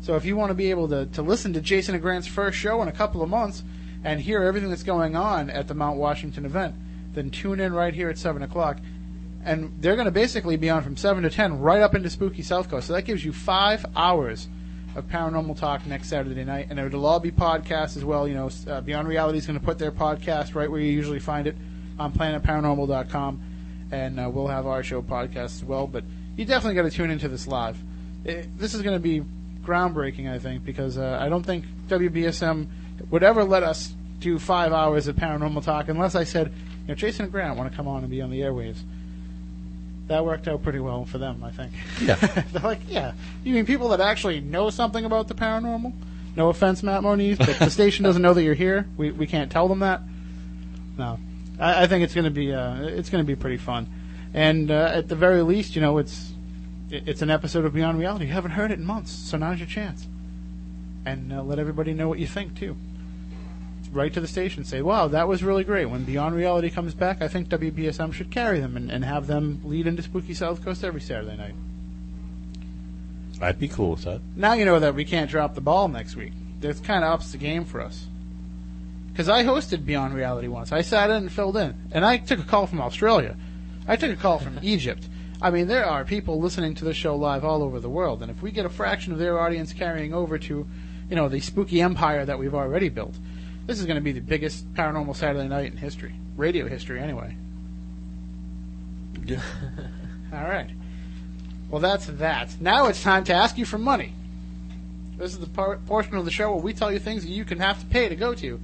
So if you want to be able to, to listen to Jason Grant's first show in a couple of months and hear everything that's going on at the Mount Washington event, then tune in right here at 7 o'clock. And they're going to basically be on from 7 to 10 right up into Spooky South Coast. So that gives you five hours of paranormal talk next Saturday night. And it'll all be podcasts as well. You know, uh, Beyond Reality is going to put their podcast right where you usually find it on planetparanormal.com. And uh, we'll have our show podcast as well. But you definitely got to tune into this live. It, this is going to be groundbreaking, I think, because uh, I don't think WBSM would ever let us do five hours of paranormal talk unless I said, you know, Jason and Grant want to come on and be on the airwaves. That worked out pretty well for them, I think. Yeah. They're like, yeah. You mean people that actually know something about the paranormal? No offense, Matt Moniz, but the station doesn't know that you're here. We, we can't tell them that. no. I, I think it's going to be uh, it's going to be pretty fun, and uh, at the very least, you know, it's it- it's an episode of Beyond Reality. You haven't heard it in months, so now's your chance, and uh, let everybody know what you think too. Write to the station, say, "Wow, that was really great." When Beyond Reality comes back, I think WBSM should carry them and, and have them lead into Spooky South Coast every Saturday night. I'd be cool with that. Now you know that we can't drop the ball next week. That kind of ups the game for us. Because I hosted Beyond Reality once. I sat in and filled in. And I took a call from Australia. I took a call from Egypt. I mean, there are people listening to this show live all over the world. And if we get a fraction of their audience carrying over to, you know, the spooky empire that we've already built, this is going to be the biggest paranormal Saturday night in history. Radio history, anyway. All right. Well, that's that. Now it's time to ask you for money. This is the par- portion of the show where we tell you things that you can have to pay to go to,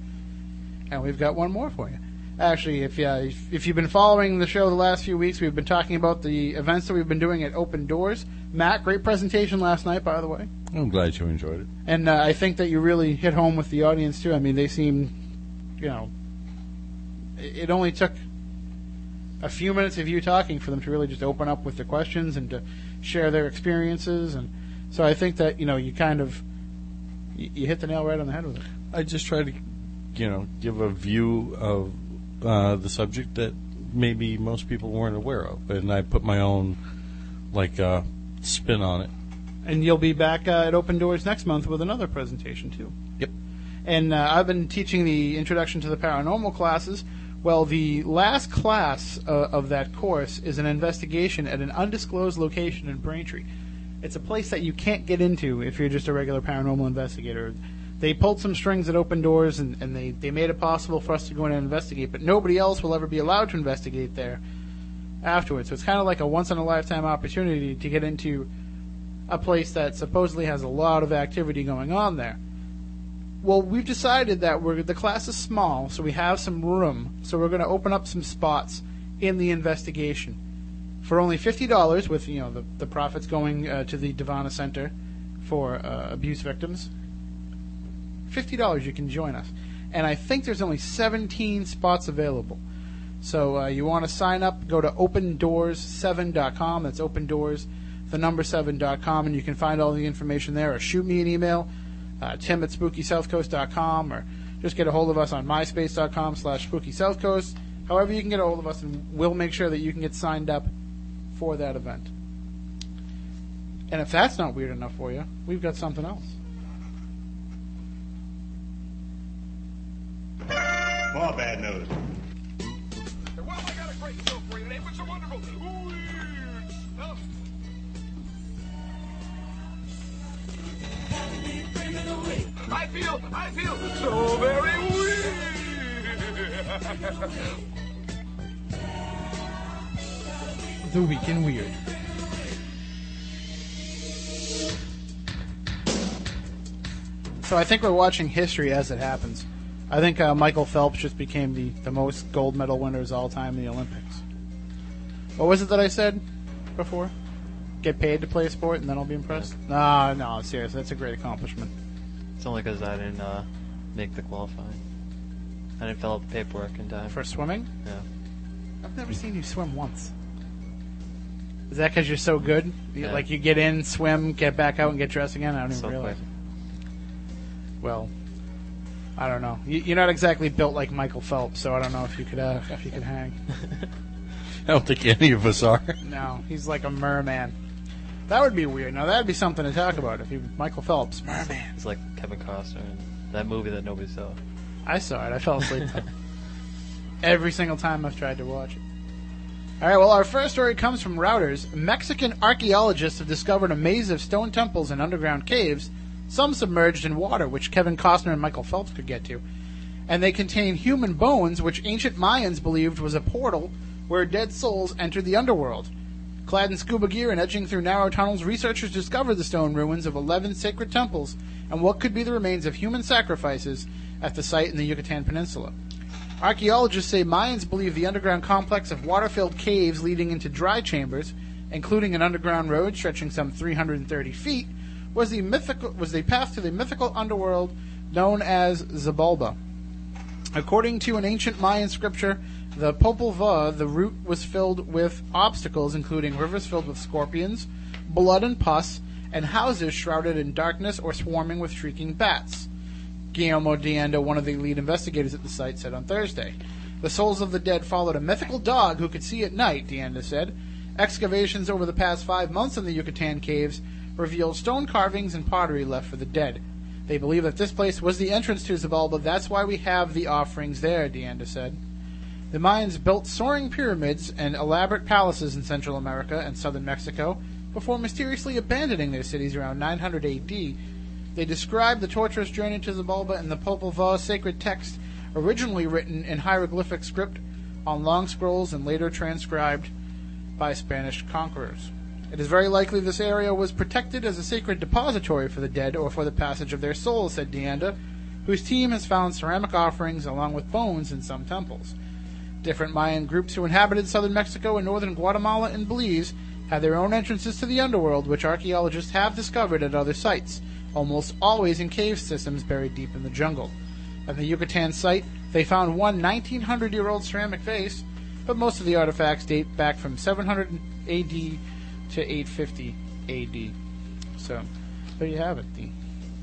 and we've got one more for you. Actually, if you if, if you've been following the show the last few weeks, we've been talking about the events that we've been doing at Open Doors. Matt, great presentation last night, by the way, I'm glad you enjoyed it. and uh, I think that you really hit home with the audience too. I mean, they seemed, you know, it only took a few minutes of you talking for them to really just open up with their questions and to share their experiences and so I think that you know you kind of you, you hit the nail right on the head with it. I just try to, you know, give a view of uh, the subject that maybe most people weren't aware of, and I put my own like uh, spin on it. And you'll be back uh, at Open Doors next month with another presentation too. Yep. And uh, I've been teaching the Introduction to the Paranormal classes. Well, the last class uh, of that course is an investigation at an undisclosed location in Braintree. It's a place that you can't get into if you're just a regular paranormal investigator. They pulled some strings at open doors and, and they, they made it possible for us to go in and investigate, but nobody else will ever be allowed to investigate there afterwards. So it's kind of like a once in a lifetime opportunity to get into a place that supposedly has a lot of activity going on there. Well, we've decided that we're the class is small, so we have some room. So we're going to open up some spots in the investigation for only fifty dollars, with you know the the profits going uh, to the Devana Center for uh, abuse victims. Fifty dollars, you can join us, and I think there's only seventeen spots available. So uh, you want to sign up? Go to opendoors7.com. That's opendoors, the number seven.com, and you can find all the information there. Or shoot me an email, uh, Tim at SpookySouthCoast.com, or just get a hold of us on MySpace.com slash SpookySouthCoast. However, you can get a hold of us, and we'll make sure that you can get signed up for that event. And if that's not weird enough for you, we've got something else. More bad news. Well, I got a great show for you today. What's so wonderful? Weird stuff. I feel, I feel so very weird. The Week in Weird. So I think we're watching history as it happens. I think uh, Michael Phelps just became the, the most gold medal winners all time in the Olympics. What was it that I said before? Get paid to play a sport and then I'll be impressed? No, no, seriously, that's a great accomplishment. It's only because I didn't uh, make the qualifying. I didn't fill out the paperwork in time. For swimming? Yeah. I've never seen you swim once. Is that because you're so good? You- Yeah. Like you get in, swim, get back out, and get dressed again? I don't even So realize. quick. Well, I don't know. You, you're not exactly built like Michael Phelps, so I don't know if you could uh, if you could hang. I don't think any of us are. No, he's like a merman. That would be weird. Now that'd be something to talk about if you Michael Phelps merman. It's like Kevin Costner in that movie that nobody saw. I saw it. I fell asleep every single time I've tried to watch it. All right. Well, our first story comes from Reuters. Mexican archaeologists have discovered a maze of stone temples and underground caves, some submerged in water, which Kevin Costner and Michael Phelps could get to, and they contain human bones, which ancient Mayans believed was a portal where dead souls entered the underworld. Clad in scuba gear and edging through narrow tunnels, researchers discovered the stone ruins of 11 sacred temples and what could be the remains of human sacrifices at the site in the Yucatan Peninsula. Archaeologists say Mayans believe the underground complex of water filled caves leading into dry chambers, including an underground road stretching some 330 feet, was the, mythical, was the path to the mythical underworld known as Xibalba. According to an ancient Mayan scripture, the Popol Vuh, the route was filled with obstacles, including rivers filled with scorpions, blood and pus, and houses shrouded in darkness or swarming with shrieking bats. Guillermo de Anda, one of the lead investigators at the site, said on Thursday. The souls of the dead followed a mythical dog who could see at night, de Anda said. Excavations over the past five months in the Yucatan caves revealed stone carvings and pottery left for the dead. They believe that this place was the entrance to Xibalba. That's why we have the offerings there, de Anda said. The Mayans built soaring pyramids and elaborate palaces in Central America and southern Mexico before mysteriously abandoning their cities around 900 AD. They describe the torturous journey to Xibalba in the Popol Vuh sacred text, originally written in hieroglyphic script on long scrolls and later transcribed by Spanish conquerors. It is very likely this area was protected as a sacred depository for the dead or for the passage of their souls, said de Anda, whose team has found ceramic offerings along with bones in some temples. Different Mayan groups who inhabited southern Mexico and northern Guatemala and Belize had their own entrances to the underworld, which archaeologists have discovered at other sites, almost always in cave systems buried deep in the jungle. At the Yucatan site, they found one 1900 year old ceramic vase, but most of the artifacts date back from 700 AD to 850 AD. So, there you have it. The,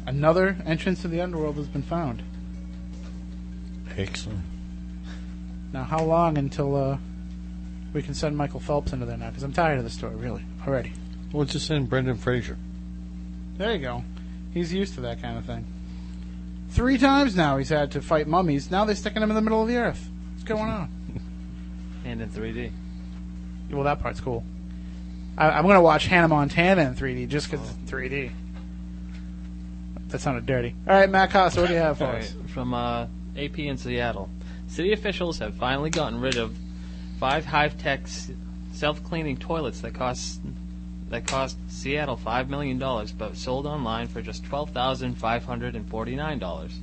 another entrance to the underworld has been found. Excellent. Now, how long until uh, we can send Michael Phelps into there now? Because I'm tired of the story, really, already. Well, just send Brendan Fraser. There you go. He's used to that kind of thing. Three times now he's had to fight mummies. Now they're sticking him in the middle of the earth. What's going on? And in 3D. well, that part's cool. I, I'm going to watch Hannah Montana in 3D just because it's 3D. That sounded dirty. All right, Matt Costa, what do you have for All us? from uh, AP in Seattle. City officials have finally gotten rid of five high-tech self-cleaning toilets that cost that cost Seattle five million dollars, but sold online for just twelve thousand five hundred and forty-nine dollars.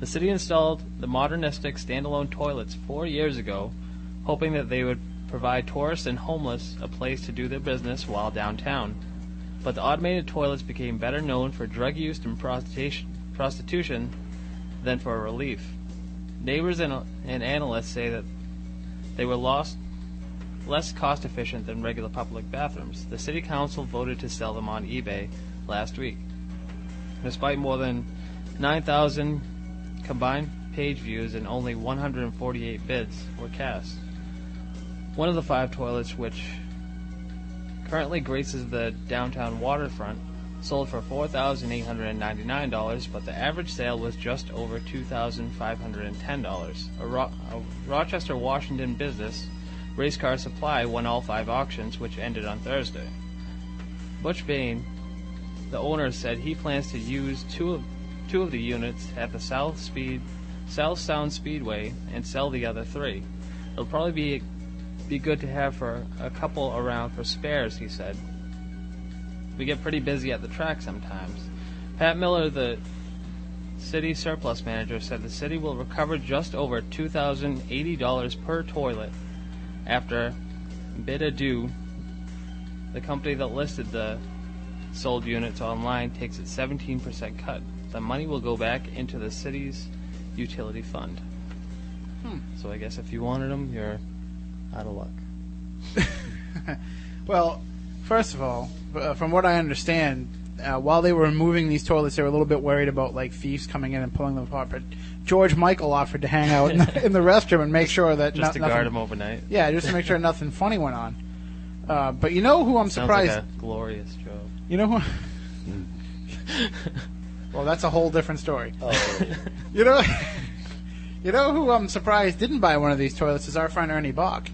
The city installed the modernistic standalone toilets four years ago, hoping that they would provide tourists and homeless a place to do their business while downtown. But the automated toilets became better known for drug use and prostitution, than for relief. Neighbors and, and analysts say that they were lost, less cost efficient than regular public bathrooms. The city council voted to sell them on eBay last week. Despite more than 9,000 combined page views and only 148 bids were cast. One of the five toilets, which currently graces the downtown waterfront, sold for $4,899, but the average sale was just over $2,510. A, Ro- a Rochester, Washington business, Race Car Supply, won all five auctions, which ended on Thursday. Butch Bain, the owner, said he plans to use two of, two of the units at the South Speed South Sound Speedway and sell the other three. It'll probably be be good to have for a couple around for spares, he said. We get pretty busy at the track sometimes. Pat Miller, the city surplus manager, said the city will recover just over $2,080 per toilet after Bidadoo, the company that listed the sold units online, takes its 17% cut. The money will go back into the city's utility fund. Hmm. So I guess if you wanted them, you're out of luck. Well, first of all, uh, from what I understand, uh, while they were removing these toilets, they were a little bit worried about like thieves coming in and pulling them apart. But George Michael offered to hang out in the, in the restroom and make sure that Just no- to nothing, guard them overnight. Yeah, just to make sure nothing funny went on. Uh, but you know who I'm Sounds surprised? like a glorious joke. You know who? well, that's a whole different story. Oh. you know, you know who I'm surprised didn't buy one of these toilets is our friend Ernie Bach,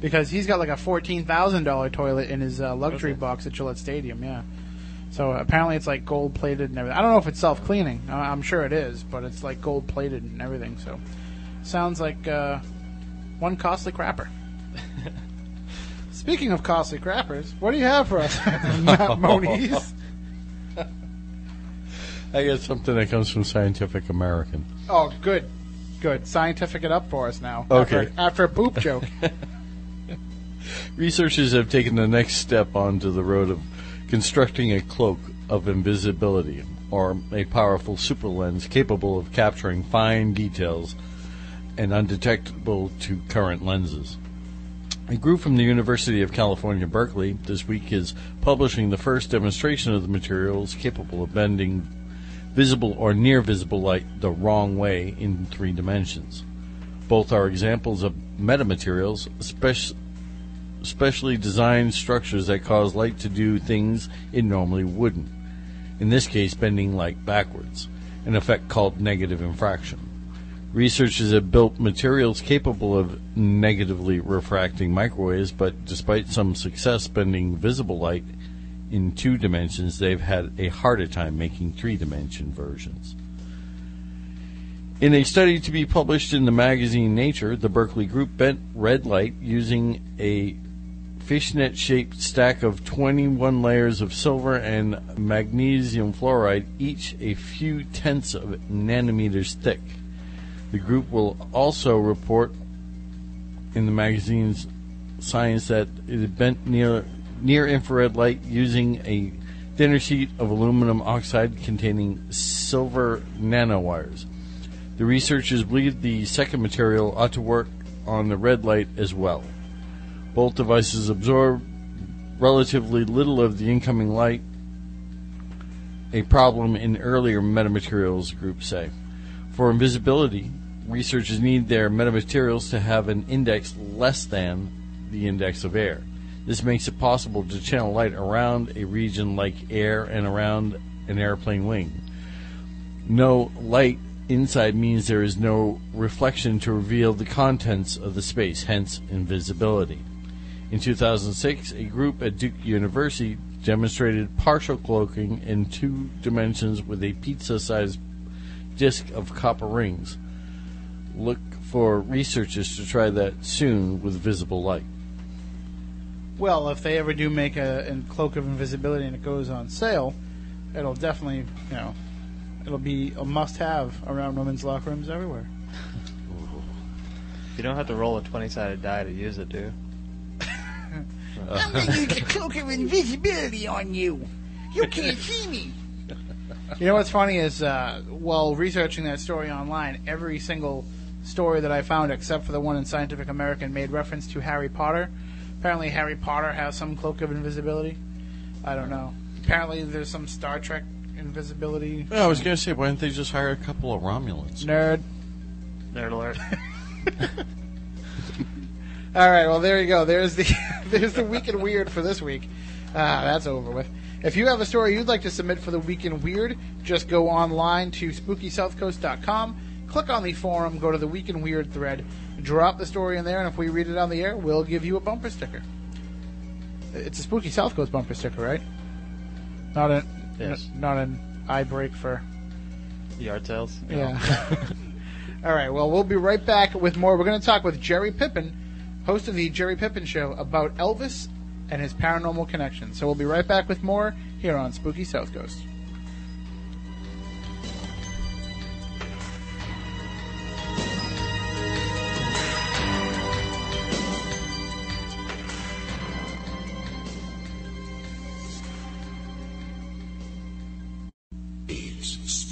because he's got like a fourteen thousand dollar toilet in his uh, luxury Okay. box at Gillette Stadium. Yeah. So apparently it's like gold plated and everything. I don't know if it's self cleaning. I'm sure it is, but it's like gold plated and everything. So sounds like uh, one costly crapper. Speaking of costly crappers, what do you have for us, Matt Moniz? I got something that comes from Scientific American. Oh, good, good. Scientific it up for us now. Okay. After, after a poop joke. Researchers have taken the next step onto the road of constructing a cloak of invisibility, or a powerful super lens capable of capturing fine details and undetectable to current lenses. A group from the University of California, Berkeley, this week is publishing the first demonstration of the materials capable of bending visible or near visible light the wrong way in three dimensions. Both are examples of metamaterials, specially designed structures that cause light to do things it normally wouldn't. In this case, bending light backwards, an effect called negative refraction. Researchers have built materials capable of negatively refracting microwaves, but despite some success bending visible light in two dimensions, they've had a harder time making three dimension versions. In a study to be published in the magazine Nature, the Berkeley group bent red light using a fishnet shaped stack of 21 layers of silver and magnesium fluoride, each a few tenths of nanometers thick. The group will also report in the magazine's Science that it bent near near infrared light using a thinner sheet of aluminum oxide containing silver nanowires. The researchers believe the second material ought to work on the red light as well. Both devices absorb relatively little of the incoming light, a problem in earlier metamaterials groups say. For invisibility, researchers need their metamaterials to have an index less than the index of air. This makes it possible to channel light around a region like air and around an airplane wing. No light inside means there is no reflection to reveal the contents of the space, hence invisibility. In 2006, a group at Duke University demonstrated partial cloaking in two dimensions with a pizza sized disk of copper rings. Look for researchers to try that soon with visible light. Well, if they ever do make a, a cloak of invisibility and it goes on sale, it'll definitely, you know, it'll be a must-have around women's locker rooms everywhere. You don't have to roll a 20 sided die to use it, do you? I'm gonna use a cloak of invisibility on you. You can't see me. You know what's funny is, uh, while researching that story online, every single story that I found, except for the one in Scientific American, made reference to Harry Potter. Apparently, Harry Potter has some cloak of invisibility. I don't know. Apparently, there's some Star Trek invisibility. Yeah, I was going to say, why didn't they just hire a couple of Romulans? Nerd. Nerd alert. All right, well there you go. There's the there's the week in weird for this week. Ah, that's over with. If you have a story you'd like to submit for the week in weird, just go online to spookysouthcoast.com, click on the forum, go to the week in weird thread, drop the story in there, and if we read it on the air, we'll give you a bumper sticker. It's a spooky South Coast bumper sticker, right? Not an Yes. n- not an eye break for Yard sales. yeah. All right. Well, we'll be right back with more. We're going to talk with Jerry Pippin, host of the Jerry Pippin Show, about Elvis and his paranormal connection. So we'll be right back with more here on Spooky South Coast.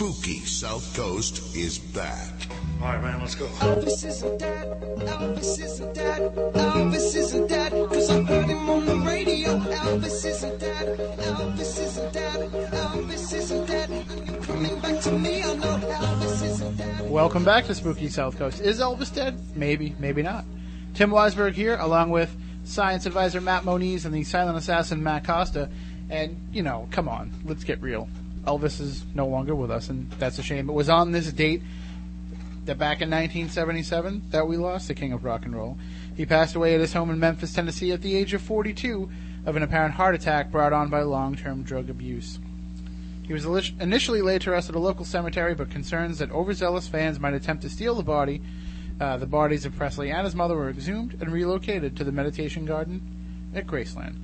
Spooky South Coast is back. All right, man, let's go. Elvis isn't dead. Elvis isn't dead. Elvis isn't dead. Cause I heard him on the radio. Elvis isn't dead. Elvis isn't dead. Elvis isn't dead. And you're coming back to me. I know Elvis isn't dead. Welcome back to Spooky South Coast. Is Elvis dead? Maybe, maybe not. Tim Weisberg here, along with science advisor Matt Moniz and the silent assassin Matt Costa. And, you know, come on, let's get real. Elvis is no longer with us, and that's a shame. It was on this date that back in 1977 that we lost the king of rock and roll. He passed away at his home in Memphis, Tennessee at the age of 42 of an apparent heart attack brought on by long-term drug abuse. He was initially laid to rest at a local cemetery, but concerns that overzealous fans might attempt to steal the body, uh, the bodies of Presley and his mother were exhumed and relocated to the meditation garden at Graceland.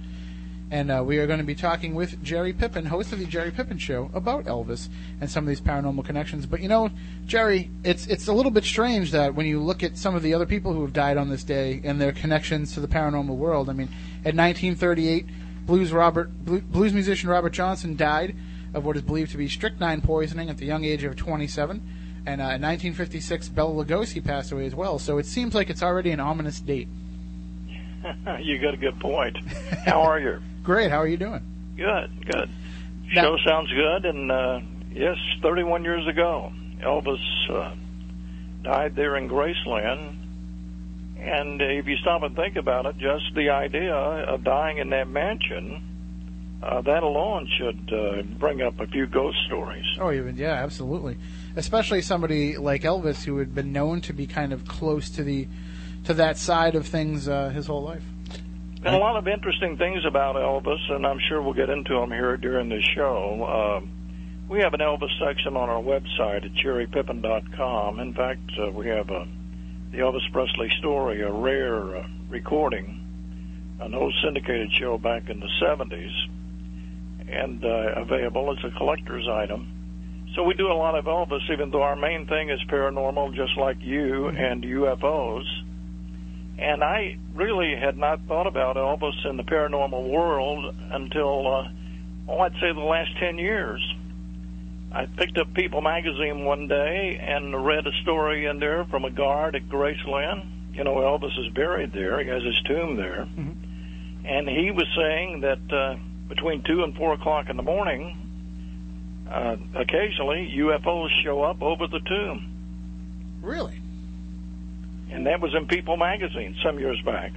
And uh, we are going to be talking with Jerry Pippin, host of the Jerry Pippin Show, about Elvis and some of these paranormal connections. But you know, Jerry, it's it's a little bit strange that when you look at some of the other people who have died on this day and their connections to the paranormal world. I mean, in 1938, blues Robert blues musician Robert Johnson died of what is believed to be strychnine poisoning at the young age of 27. And uh, in 1956, Bela Lugosi passed away as well. So it seems like it's already an ominous date. you got a good point. How are you? Great. How are you doing? Good, good. Now- Show sounds good, and uh, yes, 31 years ago, Elvis uh, died there in Graceland. And if you stop and think about it, just the idea of dying in that mansion, uh, that alone should uh, bring up a few ghost stories. Oh, even yeah, absolutely. Especially somebody like Elvis, who had been known to be kind of close to the to that side of things uh, his whole life. And a lot of interesting things about Elvis, and I'm sure we'll get into them here during the show. Um, we have an Elvis section on our website at jerrypippin.com. In fact, uh, we have a, the Elvis Presley story, a rare uh, recording, an old syndicated show back in the 70s, and uh, available as a collector's item. So we do a lot of Elvis, even though our main thing is paranormal, just like you and UFOs. And I really had not thought about Elvis in the paranormal world until, uh, oh, I'd say the last 10 years. I picked up People magazine one day and read a story in there from a guard at Graceland. You know, Elvis is buried there. He has his tomb there. And he was saying that uh, between 2 and 4 o'clock in the morning, uh, occasionally UFOs show up over the tomb. Really? And that was in People magazine some years back.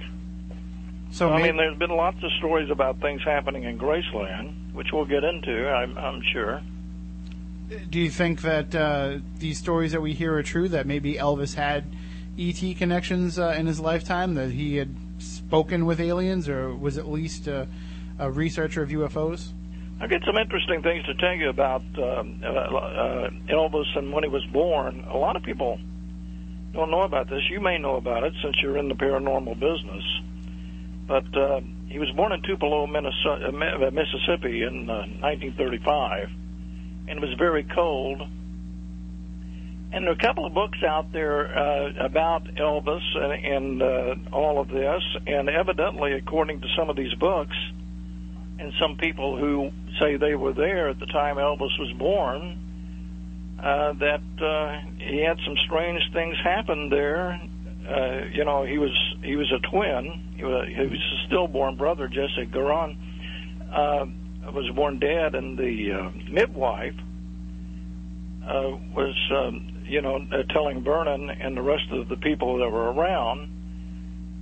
So I mean, there's been lots of stories about things happening in Graceland, which we'll get into, I'm, I'm sure. do you think that uh, these stories that we hear are true? That maybe Elvis had ET connections uh, in his lifetime? That he had spoken with aliens, or was at least uh, a researcher of UFOs? I've got some interesting things to tell you about um, uh, uh, Elvis and when he was born. A lot of people don't know about this. You may know about it since you're in the paranormal business. But uh, he was born in Tupelo, Minnesota, uh, uh, Mississippi in uh, 1935, and it was very cold. And there are a couple of books out there uh, about Elvis and, and uh, all of this, and evidently, according to some of these books, and some people who say they were there at the time Elvis was born, uh, that uh, he had some strange things happen there. Uh, you know, he was he was a twin. He was, he was a stillborn brother, Jesse Garon, uh, was born dead, and the uh, midwife uh, was, um, you know, uh, telling Vernon and the rest of the people that were around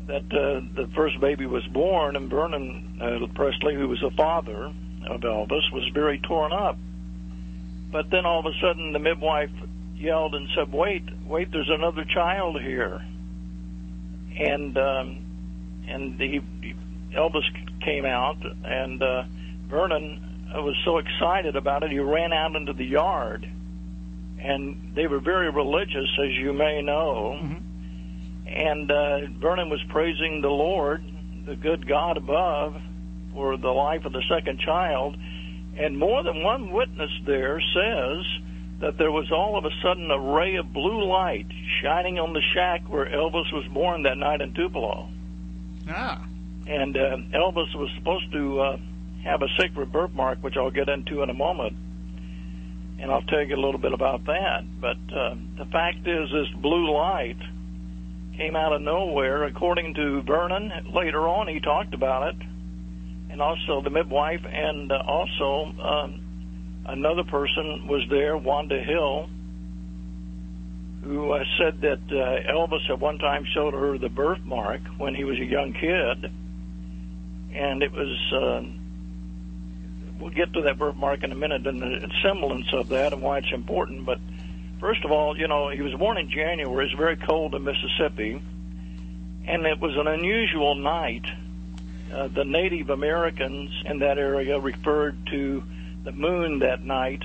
that uh, the first baby was born, and Vernon uh, Presley, who was the father of Elvis, was very torn up. But then all of a sudden, the midwife yelled and said, "Wait, wait! There's another child here." And um, and the Elvis came out, and uh, Vernon was so excited about it, he ran out into the yard. And they were very religious, as you may know. And uh, Vernon was praising the Lord, the good God above, for the life of the second child. And more than one witness there says that there was all of a sudden a ray of blue light shining on the shack where Elvis was born that night in Tupelo. Ah. And uh, Elvis was supposed to uh, have a sacred birthmark, which I'll get into in a moment. And I'll tell you a little bit about that. But uh, the fact is, this blue light came out of nowhere. According to Vernon, later on he talked about it, and also the midwife, and uh, also um, another person was there, Wanda Hill, who uh, said that uh, Elvis at one time showed her the birthmark when he was a young kid, and it was. Uh, we'll get to that birthmark in a minute and the semblance of that and why it's important. But first of all, you know, he was born in January. It's very cold in Mississippi, and it was an unusual night. Uh, the Native Americans in that area referred to the moon that night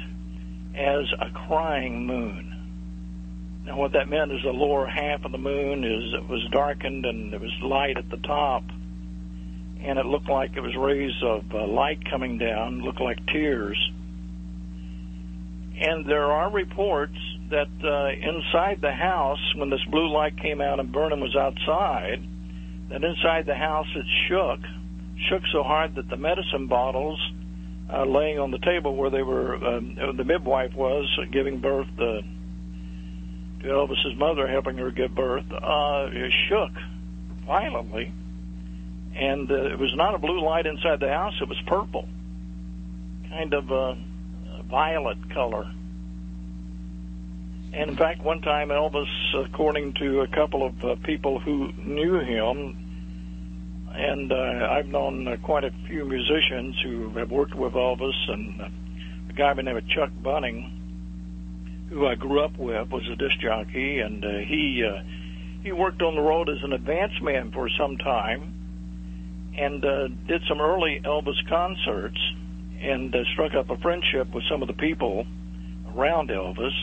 as a crying moon. Now, what that meant is the lower half of the moon is it was darkened and there was light at the top, and it looked like it was rays of uh, light coming down, looked like tears. And there are reports that uh, inside the house, when this blue light came out and Vernon was outside, that inside the house it shook, shook so hard that the medicine bottles uh, laying on the table where they were, um, the midwife was giving birth, the to Elvis's mother, helping her give birth, uh, shook violently, and uh, it was not a blue light inside the house; it was purple, kind of a, a violet color. And in fact, one time Elvis, according to a couple of uh, people who knew him, and uh, I've known uh, quite a few musicians who have worked with Elvis, and uh, a guy by the name of Chuck Bunning, who I grew up with, was a disc jockey, and uh, he uh, he worked on the road as an advance man for some time, and uh, did some early Elvis concerts, and uh, struck up a friendship with some of the people around Elvis.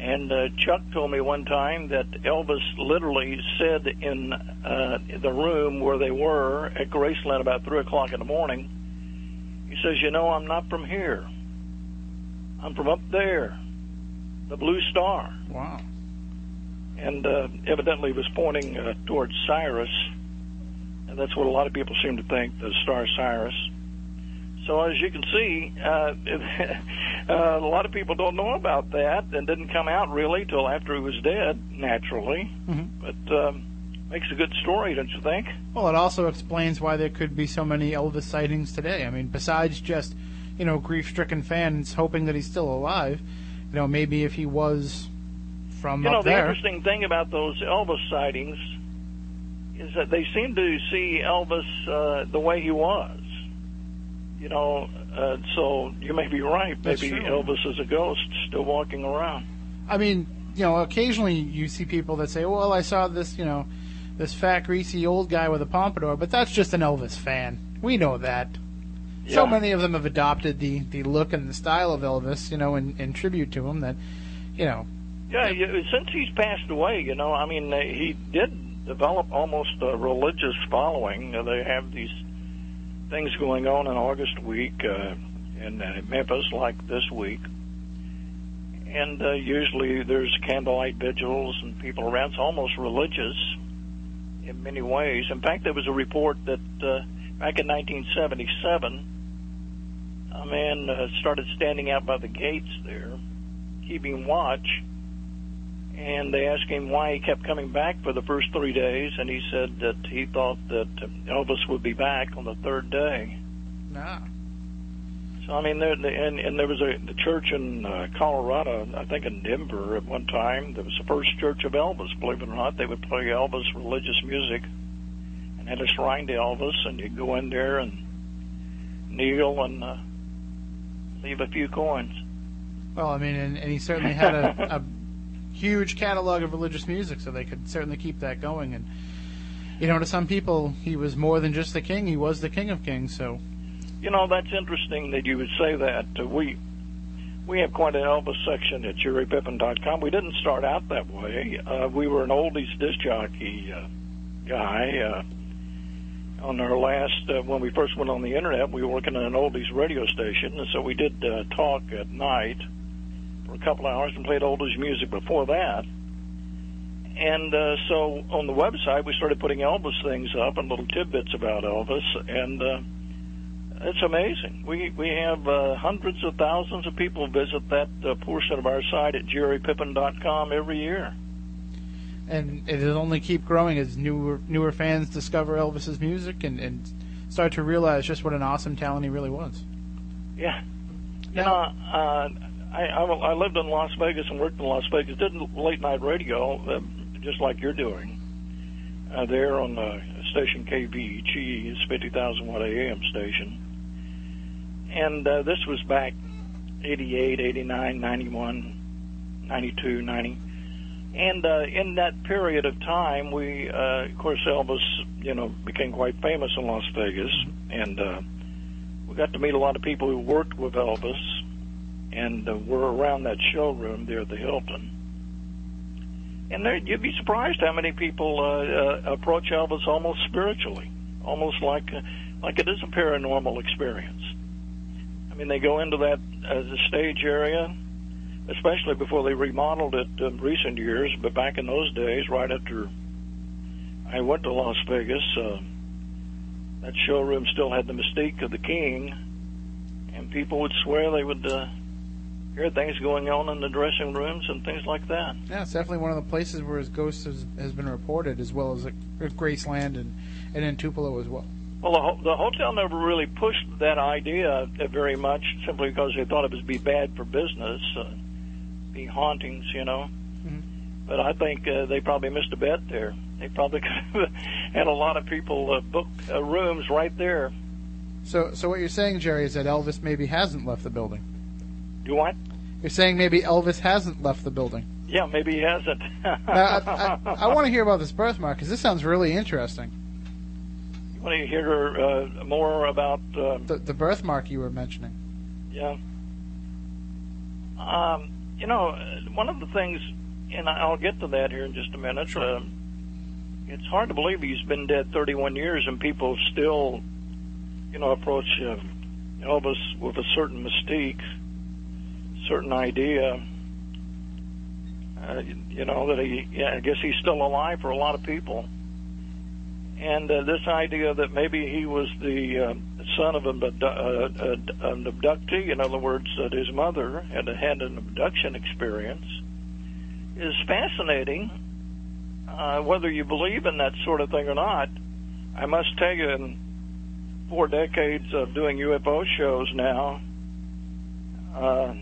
And uh, Chuck told me one time that Elvis literally said in uh, the room where they were at Graceland about three o'clock in the morning, he says, "You know, I'm not from here. I'm from up there, the Blue Star." Wow. And uh, evidently was pointing uh, towards Sirius, and that's what a lot of people seem to think, the star Sirius. So as you can see, uh, uh, a lot of people don't know about that, and didn't come out really till after he was dead, naturally. Mhm. But um, makes a good story, don't you think? Well, it also explains why there could be so many Elvis sightings today. I mean, besides just, you know, grief-stricken fans hoping that he's still alive, you know, maybe if he was from you know, the there. interesting thing about those Elvis sightings is that they seem to see Elvis uh, the way he was. You know, uh, so you may be right. Maybe. Elvis is a ghost still walking around. I mean, you know, occasionally you see people that say, "Well, I saw this, you know, this fat, greasy old guy with a pompadour," but that's just an Elvis fan. We know that. So many of them have adopted the the look and the style of Elvis, you know, in, in tribute to him. That, you know, Yeah, since he's passed away, you know, I mean, he did develop almost a religious following. They have these things going on in August week uh, in uh, Memphis, like this week. And uh, usually there's candlelight vigils and people around. It's almost religious in many ways. In fact, there was a report that uh, back in 1977, a man uh, started standing out by the gates there, keeping watch and they asked him why he kept coming back for the first three days, and he said that he thought that Elvis would be back on the third day. nah. So I mean, there and and there was a the church in uh, Colorado, I think in Denver at one time. There was the first church of Elvis. Believe it or not, they would play Elvis religious music, and had a shrine to Elvis, and you'd go in there and kneel and uh, leave a few coins. Well, I mean, and, and he certainly had a, a huge catalog of religious music, so they could certainly keep that going. And you know, to some people, he was more than just the king; he was the king of kings. So, You know, that's interesting that you would say that. Uh, we we have quite an Elvis section at JerryPippin.com. We didn't start out that way. Uh, we were an oldies disc jockey uh, guy. Uh, on our last, uh, when we first went on the internet, we were working on an oldies radio station, and so we did uh, talk at night for a couple hours and played oldies music before that. And uh, so on the website, we started putting Elvis things up and little tidbits about Elvis, and uh, it's amazing. We we have uh, hundreds of thousands of people visit that uh, portion of our site at jerrypippin.com every year. and it'll only keep growing as newer newer fans discover Elvis's music and, and start to realize just what an awesome talent he really was. Yeah. You know, uh, I, I I lived in Las Vegas and worked in Las Vegas. Did late night radio, uh, just like you're doing, uh, there on the station KVEG, it's 50,000 watt AM station. And uh, this was back 88, 89, 91, 92, 90. And uh, in that period of time, we, uh, of course, Elvis, you know, became quite famous in Las Vegas, and uh, we got to meet a lot of people who worked with Elvis, and uh, were around that showroom there at the Hilton. And there, you'd be surprised how many people uh, uh, approach Elvis almost spiritually, almost like uh, like it is a paranormal experience. I mean, they go into that as a stage area, especially before they remodeled it in recent years. But back in those days, right after I went to Las Vegas, uh, that showroom still had the mystique of the king, and people would swear they would uh, hear things going on in the dressing rooms and things like that. Yeah, it's definitely one of the places where his ghost has, has been reported, as well as at Graceland and, and in Tupelo as well. Well, the, ho- the hotel never really pushed that idea very much, simply because they thought it would be bad for business, uh, be hauntings, you know. Mhm. But I think uh, they probably missed a bet there. They probably could have had a lot of people uh, book uh, rooms right there. So, so what you're saying, Jerry, is that Elvis maybe hasn't left the building. Do you what? You're saying maybe Elvis hasn't left the building. Yeah, maybe he hasn't. Now, I, I, I want to hear about this birthmark because this sounds really interesting. You want to hear uh, more about? Uh, The, the birthmark you were mentioning. Yeah. Um, you know, uh, one of the things, and I'll get to that here in just a minute. Sure. Um, it's hard to believe he's been dead 31 years and people still, you know, approach uh, Elvis with a certain mystique, certain idea. Uh, you- know that he, yeah, I guess he's still alive for a lot of people. And uh, this idea that maybe he was the uh, son of an, uh, uh, an abductee, in other words, that his mother had had an abduction experience, is fascinating. Uh, whether you believe in that sort of thing or not, I must tell you, in four decades of doing UFO shows now, uh,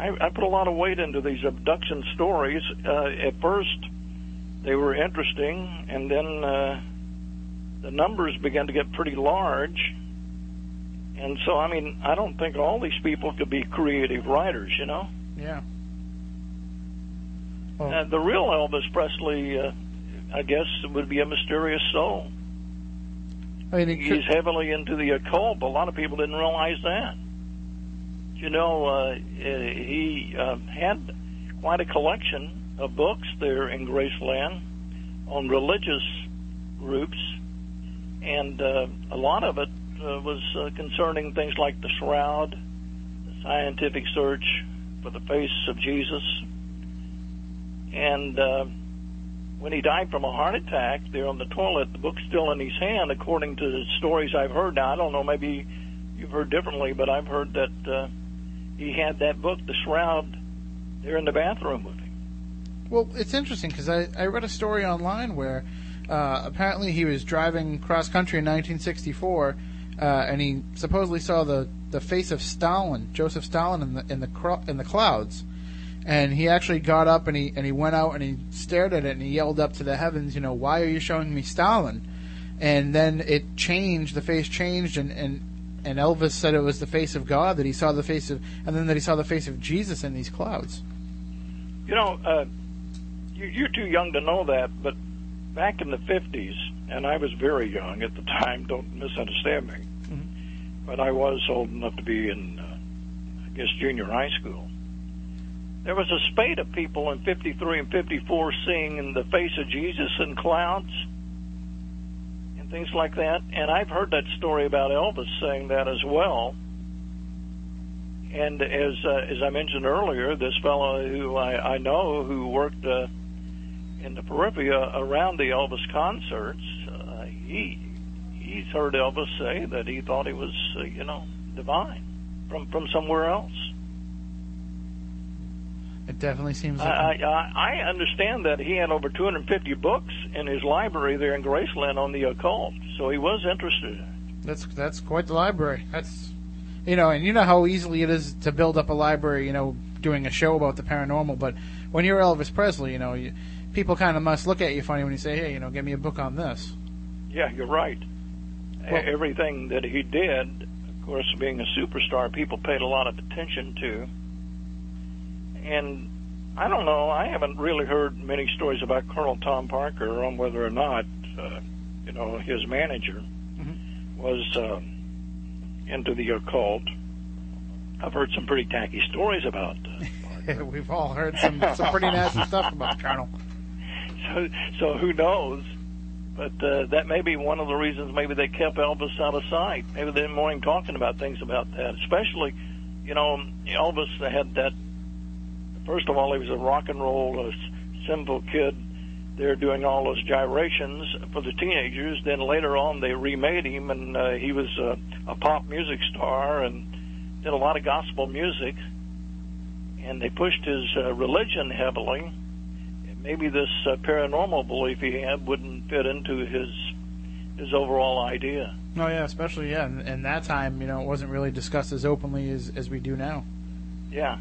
I, I put a lot of weight into these abduction stories. Uh, at first, they were interesting, and then uh, the numbers began to get pretty large. And so, I mean, I don't think all these people could be creative writers, you know? Yeah. Uh, the real Elvis Presley, uh, I guess, would be a mysterious soul. I mean, could- He's heavily into the occult. but A lot of people didn't realize that. You know, uh, he uh, had quite a collection of books there in Graceland on religious groups, and uh, a lot of it uh, was uh, concerning things like the shroud, the scientific search for the face of Jesus, and uh, when he died from a heart attack there on the toilet, the book's still in his hand, according to the stories I've heard. Now, I don't know, maybe you've heard differently, but I've heard that uh, he had that book, The Shroud, there in the bathroom with him. Well, it's interesting because I, I read a story online where uh, apparently he was driving cross country in 1964, uh, and he supposedly saw the, the face of Stalin, Joseph Stalin, in the in the cro- in the clouds, and he actually got up and he and he went out and he stared at it and he yelled up to the heavens, you know, why are you showing me Stalin? And then it changed, the face changed, and and and Elvis said it was the face of God that he saw the face of, and then that he saw the face of Jesus in these clouds. You know, uh, you, you're too young to know that, but back in the 50s, and I was very young at the time, don't misunderstand me, but I was old enough to be in, uh, I guess, junior high school. There was a spate of people in 53 and 54 seeing the face of Jesus in clouds things like that. And I've heard that story about Elvis saying that as well. And as uh, as I mentioned earlier, this fellow who I, I know who worked uh, in the periphery around the Elvis concerts, uh, he he's heard Elvis say that he thought he was uh, you know divine from from somewhere else. It definitely seems like I, I I understand that he had over 250 books in his library there in Graceland on the occult, so he was interested. That's that's quite the library. That's you know, and you know how easily it is to build up a library. You know, doing a show about the paranormal. But when you're Elvis Presley, you know, you, people kind of must look at you funny when you say, "Hey, you know, give me a book on this." Yeah, you're right. Well- Everything that he did, of course, being a superstar, people paid a lot of attention to. And I don't know, I haven't really heard many stories about Colonel Tom Parker on whether or not, uh, you know, his manager was uh, into the occult. I've heard some pretty tacky stories about uh, We've all heard some some pretty nasty stuff about Colonel. so, so who knows? But uh, that may be one of the reasons maybe they kept Elvis out of sight. Maybe they didn't want him talking about things about that. Especially, you know, Elvis had that. First of all, he was a rock and roll a simple kid. There doing all those gyrations for the teenagers. Then later on, they remade him, and uh, he was uh, a pop music star and did a lot of gospel music. and they pushed his uh, religion heavily, maybe this uh, paranormal belief he had wouldn't fit into his his overall idea. Oh yeah, especially yeah, in, in that time, you know, it wasn't really discussed as openly as as we do now. Yeah.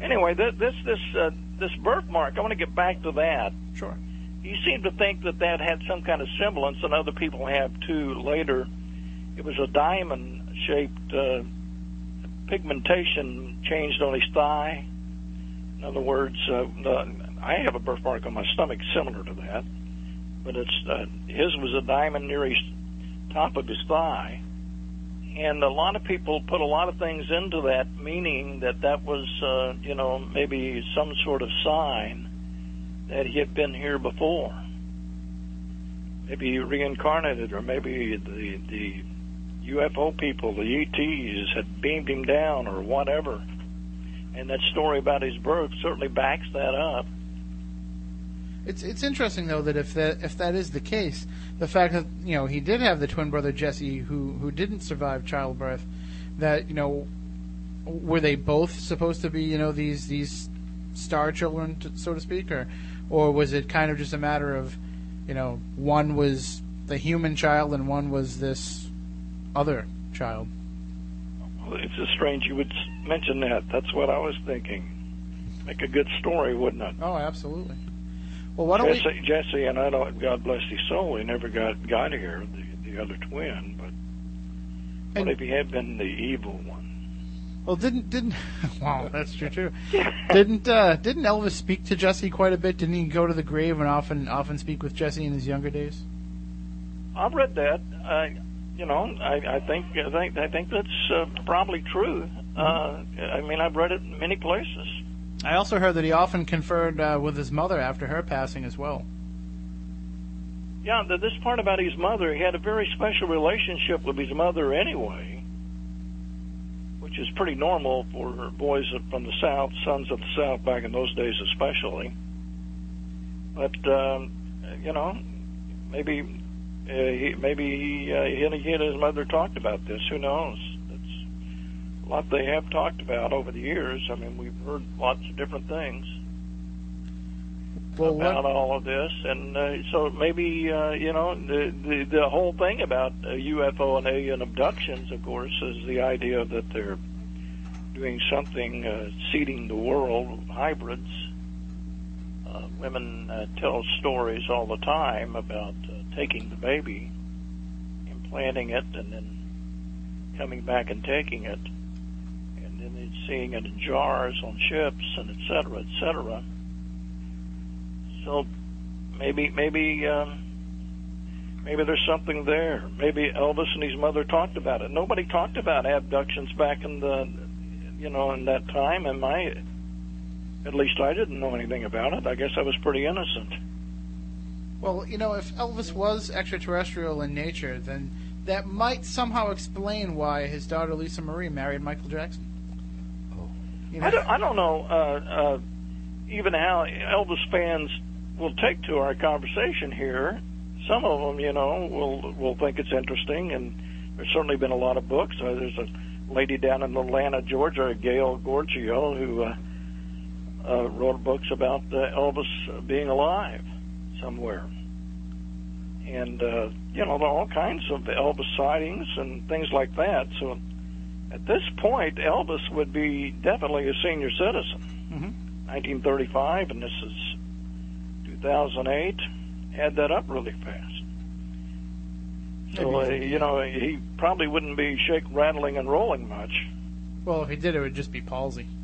Anyway, this this this uh, this birthmark. I want to get back to that. Sure. He seemed to think that that had some kind of semblance, and other people have too. Later, it was a diamond-shaped uh, pigmentation changed on his thigh. In other words, uh, the, I have a birthmark on my stomach similar to that, but it's uh, his was a diamond near his top of his thigh, and a lot of people put a lot of things into that, meaning that that was, uh, you know, maybe some sort of sign that he had been here before. Maybe reincarnated, or maybe the the UFO people, the ETs, had beamed him down, or whatever. And that story about his birth certainly backs that up. It's it's interesting though that if that if that is the case, the fact that you know he did have the twin brother Jesse who who didn't survive childbirth, that you know were they both supposed to be you know these these star children to, so to speak or or was it kind of just a matter of you know one was the human child and one was this other child Well, It's just strange you would mention that. That's what I was thinking. Make a good story, wouldn't it? oh absolutely well why don't we Jesse, Jesse and I don't. God bless his soul. He never got got here. The the other twin, but And- what if he had been the evil one? Well, didn't didn't wow, that's true too. didn't uh, didn't Elvis speak to Jesse quite a bit? Didn't he go to the grave and often often speak with Jesse in his younger days? I've read that. I, you know, I, I think I think I think that's uh, probably true. Uh, I mean, I've read it in many places. I also heard that he often conferred uh, with his mother after her passing as well. Yeah, this part about his mother, he had a very special relationship with his mother anyway, which is pretty normal for boys from the South, sons of the South back in those days especially. But, um, you know, maybe uh, he, maybe he, uh, he and he and his mother talked about this. Who knows? Lot they have talked about over the years. I mean, we've heard lots of different things Well, about what, all of this, and uh, so maybe uh, you know the, the the whole thing about uh, UFO and alien abductions, of course, is the idea that they're doing something, uh, seeding the world, hybrids. Uh, women uh, tell stories all the time about uh, taking the baby, implanting it, and then coming back and taking it, and seeing it in jars on ships, and et cetera, et cetera. So maybe maybe um, maybe there's something there. Maybe Elvis and his mother talked about it. Nobody talked about abductions back in the you know in that time. And my at least I didn't know anything about it. I guess I was pretty innocent. well, you know, if Elvis was extraterrestrial in nature, then that might somehow explain why his daughter Lisa Marie married Michael Jackson. You know, I don't, I don't know uh, uh, even how Elvis fans will take to our conversation here. Some of them, you know, will will think it's interesting, and there's certainly been a lot of books. Uh, there's a lady down in Atlanta, Georgia, Gail Giorgio, who uh, uh, wrote books about uh, Elvis being alive somewhere. And, uh, you know, there are all kinds of Elvis sightings and things like that. So at this point, Elvis would be definitely a senior citizen. Mhm. 1935, and this is 2008. Add that up really fast. So, uh, you know, he probably wouldn't be shake, rattling, and rolling much. well, if he did, it would just be palsy.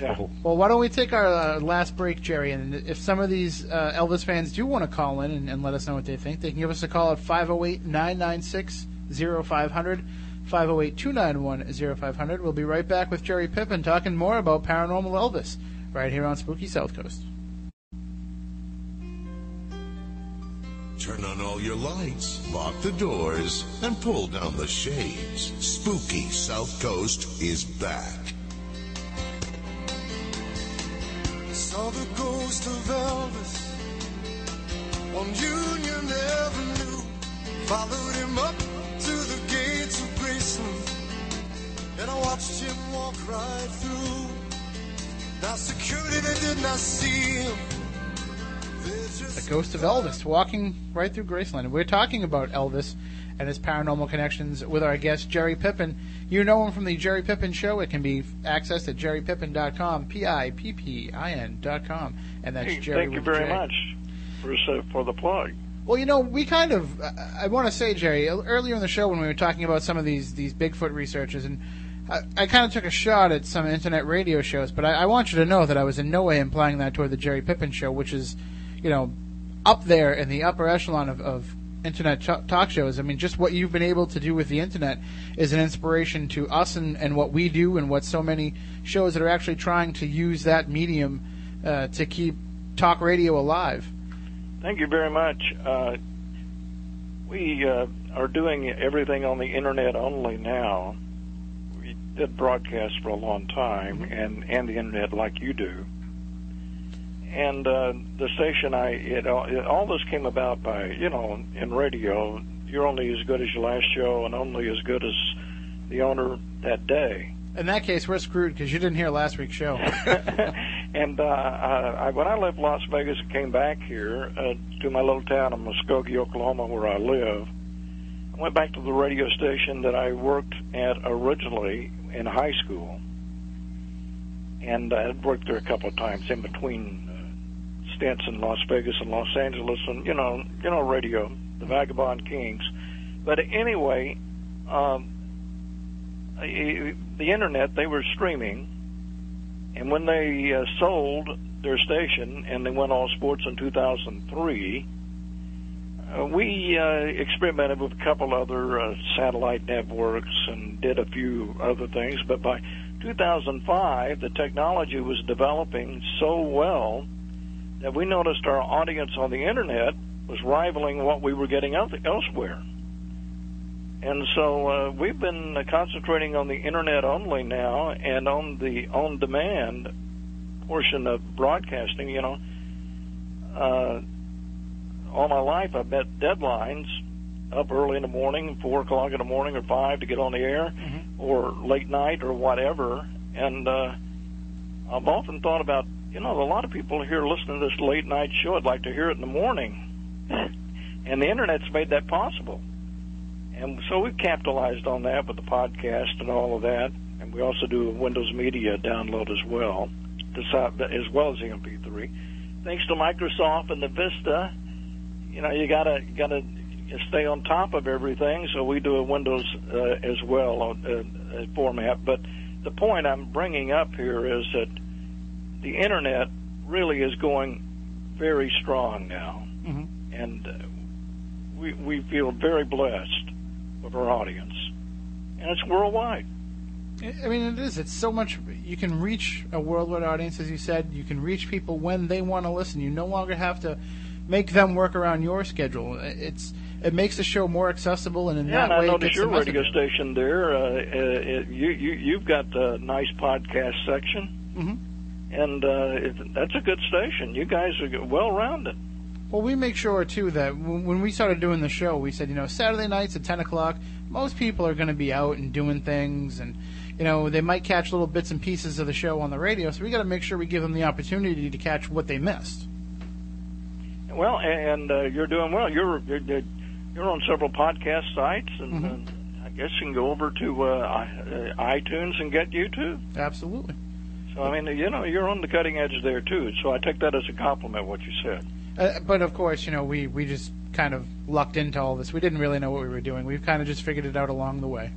Yeah. Well, why don't we take our uh, last break, Jerry? And if some of these uh, Elvis fans do want to call in and, and let us know what they think, they can give us a call at 508 996 0500. 508 291 0500. We'll be right back with Jerry Pippin talking more about paranormal Elvis right here on Spooky South Coast. Turn on all your lights, lock the doors, and pull down the shades. Spooky South Coast is back. Saw the ghost of Elvis on Union Avenue. Followed him up to the gates of Graceland, and I watched him walk right through. Now security they did not see him. The ghost of Elvis walking right through Graceland. We're talking about Elvis and his paranormal connections with our guest Jerry Pippin. You know him from the Jerry Pippin Show. It can be accessed at jerrypippin.com, P-I-P-P-I-N dot com, and that's Hey, Jerry thank you very J. much for uh, for the plug. Well, you know, we kind of. I, want to say, Jerry, earlier in the show when we were talking about some of these these Bigfoot researchers, and I, I kind of took a shot at some internet radio shows, but I, I want you to know that I was in no way implying that toward the Jerry Pippin Show, which is, you know, up there in the upper echelon of, of internet ch- talk shows. I mean, just what you've been able to do with the internet is an inspiration to us and, and what we do, and what so many shows that are actually trying to use that medium uh, to keep talk radio alive. Thank you very much. Uh, we uh, are doing everything on the internet only now. We did broadcast for a long time, and and the internet like you do. And uh, the station, I it, all- it, all this came about by you know in radio. You're only as good as your last show, and only as good as the owner that day. In that case, we're screwed because you didn't hear last week's show. And uh, I, when I left Las Vegas and came back here uh, to my little town of Muskogee, Oklahoma, where I live, I went back to the radio station that I worked at originally in high school, and I had worked there a couple of times in between uh, stints in Las Vegas and Los Angeles, and you know, you know, radio, the Vagabond Kings. But anyway, um, the internet they were streaming and when they uh, sold their station and they went all sports in 2003, uh, we uh, experimented with a couple other uh, satellite networks and did a few other things. But by 2005, the technology was developing so well that we noticed our audience on the internet was rivaling what we were getting out elsewhere. And so uh, we've been concentrating on the internet only now and on the on demand portion of broadcasting. You know, uh, all my life I've met deadlines up early in the morning, four o'clock in the morning or five to get on the air, or late night or whatever. And uh, I've often thought about, you know, a lot of people here listening to this late night show. I'd like to hear it in the morning, and the internet's made that possible. And so we've capitalized on that with the podcast and all of that. And we also do a Windows Media download as well, as well as the MP3. Thanks to Microsoft and the Vista, you know, you gotta you gotta stay on top of everything. So we do a Windows uh, as well uh, uh, format. But the point I'm bringing up here is that the internet really is going very strong now, Mhm. and uh, we we feel very blessed with our audience, and it's worldwide. I mean, it is. It's so much. You can reach a worldwide audience, as you said. You can reach people when they want to listen. You no longer have to make them work around your schedule. It's it makes the show more accessible, and in Yeah, that I way, it noticed your the message station there. Uh, uh, it, you you you've got a nice podcast section, Mhm. and uh, it, that's a good station. You guys are well rounded. Well, we make sure too that when we started doing the show, we said, you know, Saturday nights at ten o'clock, most people are going to be out and doing things, and you know, they might catch little bits and pieces of the show on the radio. So we got to make sure we give them the opportunity to catch what they missed. Well, and uh, you're doing well. You're you're you're on several podcast sites, and Mm-hmm. uh, I guess you can go over to uh, uh, iTunes and get you too. Absolutely. So I mean, you know, you're on the cutting edge there too. So I take that as a compliment. What you said. Uh, but of course, you know, we we just kind of lucked into all this. We didn't really know what we were doing. We've kind of just figured it out along the way.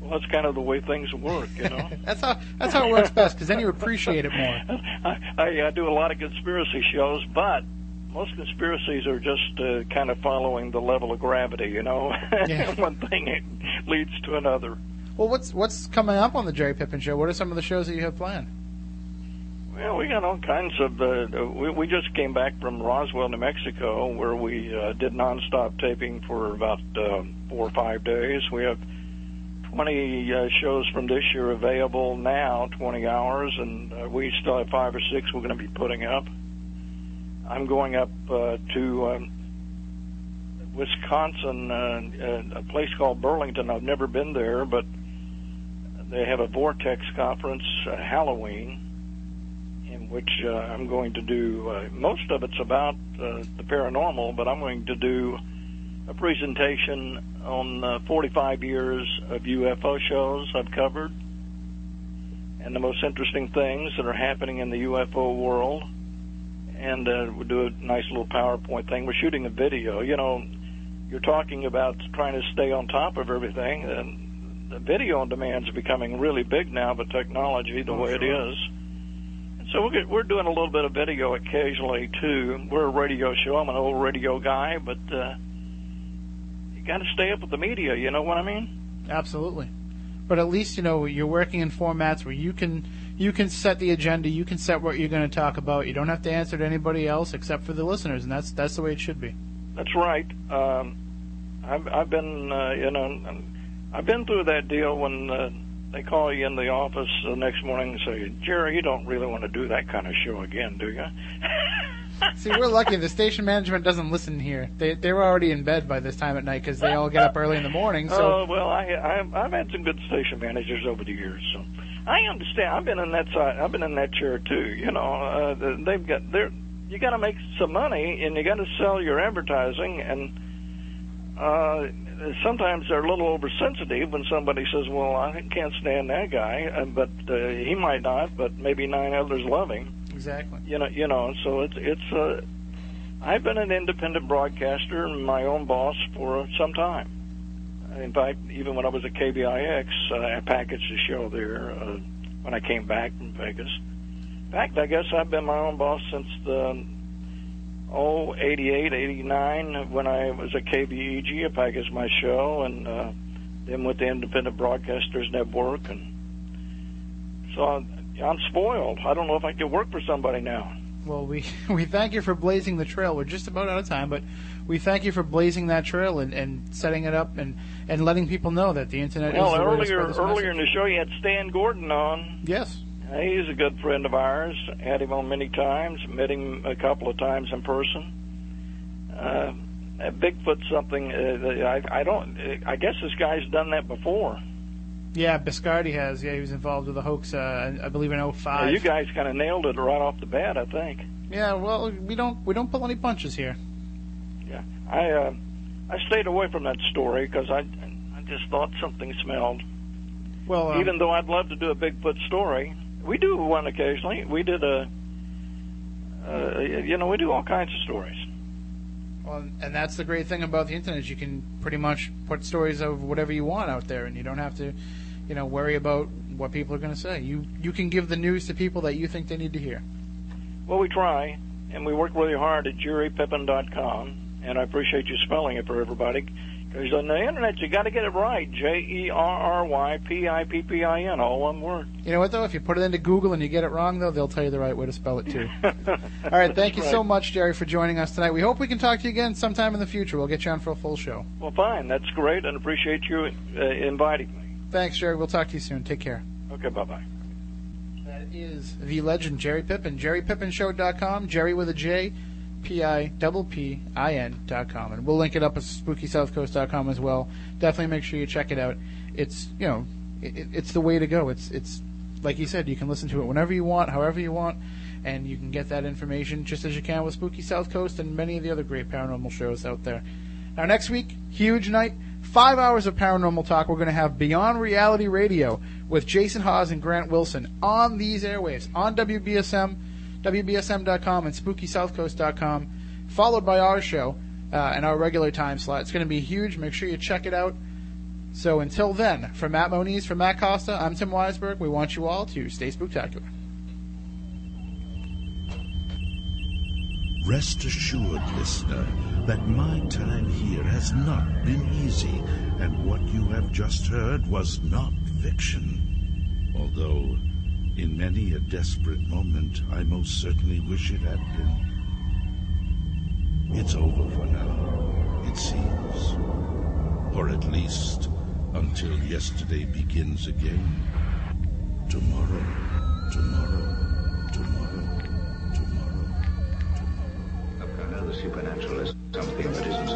Well, that's kind of the way things work, you know. That's how that's how it works best because then you appreciate it more. I, I, I do a lot of conspiracy shows, but most conspiracies are just uh, kind of following the level of gravity, you know. Yeah. One thing leads to another. Well, what's what's coming up on the Jerry Pippin show? What are some of the shows that you have planned? Well, we got all kinds of. Uh, we, we just came back from Roswell, New Mexico, where we uh, did nonstop taping for about uh, four or five days. We have 20 uh, shows from this year available now, 20 hours, and uh, we still have five or six we're going to be putting up. I'm going up uh, to um, Wisconsin, uh, uh, a place called Burlington. I've never been there, but they have a Vortex conference, uh, Halloween which uh, I'm going to do. Uh, most of it's about uh, the paranormal, but I'm going to do a presentation on uh, 45 years of UFO shows I've covered and the most interesting things that are happening in the UFO world. And uh, we'll do a nice little PowerPoint thing. We're shooting a video. You know, you're talking about trying to stay on top of everything, and the video on demand is becoming really big now. But technology, the Oh, way sure. it is, so we're we're doing a little bit of video occasionally too. We're a radio show. I'm an old radio guy, but uh, you got to stay up with the media. You know what I mean? Absolutely. But at least you know you're working in formats where you can you can set the agenda, you can set what you're going to talk about. You don't have to answer to anybody else except for the listeners, and that's that's the way it should be. That's right. Um, I've, I've been, uh, you know, I've been through that deal when uh, they call you in the office the next morning and say, Jerry, you don't really want to do that kind of show again, do you? See, we're lucky. The station management doesn't listen here. They they were already in bed by this time at night because they all get up early in the morning. So Oh well, I, I I've had some good station managers over the years, so I understand. I've been in that side. I've been in that chair too. You know, uh, they've got they're you got to make some money and you got to sell your advertising and uh sometimes they're a little oversensitive when somebody says well i can't stand that guy uh, but uh, he might not but maybe nine others love him. Exactly. you know you know so it's it's uh i've been an independent broadcaster and my own boss for some time. In fact even when i was at kbix uh, i packaged a show there uh, when i came back from vegas. In fact i guess i've been my own boss since the oh 88 89 when i was at kbeg i packaged my show and uh then with the independent broadcasters network and so I'm, I'm spoiled i don't know if i could work for somebody now Well, we we thank you for blazing the trail. We're just about out of time, but we thank you for blazing that trail and, and setting it up and, and letting people know that the internet Well, is the way to earlier earlier in the show, you had Stan Gordon on. Yes. He's a good friend of ours. Had him on many times. Met him a couple of times in person. Uh, Bigfoot something. Uh, I, I don't. I guess this guy's done that before. Yeah, Biscardi has. Yeah, he was involved with a hoax. Uh, I believe in Uh, 05. you guys kind of nailed it right off the bat. I think. Yeah, well, we don't we don't pull any punches here. Yeah. I uh, I stayed away from that story because I I just thought something smelled. Well, um, Even though I'd love to do a Bigfoot story, we do one occasionally. We did a, uh, you know, we do all kinds of stories. Well, and that's the great thing about the internet. is You can pretty much put stories of whatever you want out there, and you don't have to, you know, worry about what people are going to say. You you can give the news to people that you think they need to hear. Well, we try, and we work really hard at jerrypippin.com, and I appreciate you spelling it for everybody. Because on the internet, you got to get it right. J E R R Y P I P P I N, all one word. You know what though? If you put it into Google and you get it wrong though, they'll tell you the right way to spell it too. All right, thank you That's so much, Jerry, for joining us tonight. We hope we can talk to you again sometime in the future. We'll get you on for a full show. Well, fine. That's great, and appreciate you uh, inviting me. Thanks, Jerry. We'll talk to you soon. Take care. Okay, bye bye. That is the legend Jerry Pippin. JerryPippinShow.com. Jerry with a J, P I double P I N dot com, and we'll link it up at SpookySouthCoast.com as well. Definitely make sure you check it out. It's you know, it, it's the way to go. It's it's like you said, you can listen to it whenever you want, however you want, and you can get that information just as you can with Spooky South Coast and many of the other great paranormal shows out there. Now next week, huge night. Five hours of paranormal talk. We're going to have Beyond Reality Radio with Jason Hawes and Grant Wilson on these airwaves on WBSM, WBSM.com, and SpookySouthCoast.com, followed by our show uh, and our regular time slot. It's going to be huge. Make sure you check it out. So until then, from Matt Moniz, from Matt Costa, I'm Tim Weisberg. We want you all to stay spooktacular. Rest assured, listener, that my time here has not been easy, and what you have just heard was not fiction. Although, in many a desperate moment, I most certainly wish it had been. It's over for now, it seems. Or at least until yesterday begins again. Tomorrow, tomorrow, tomorrow. Tomorrow. I know the supernatural is something that isn't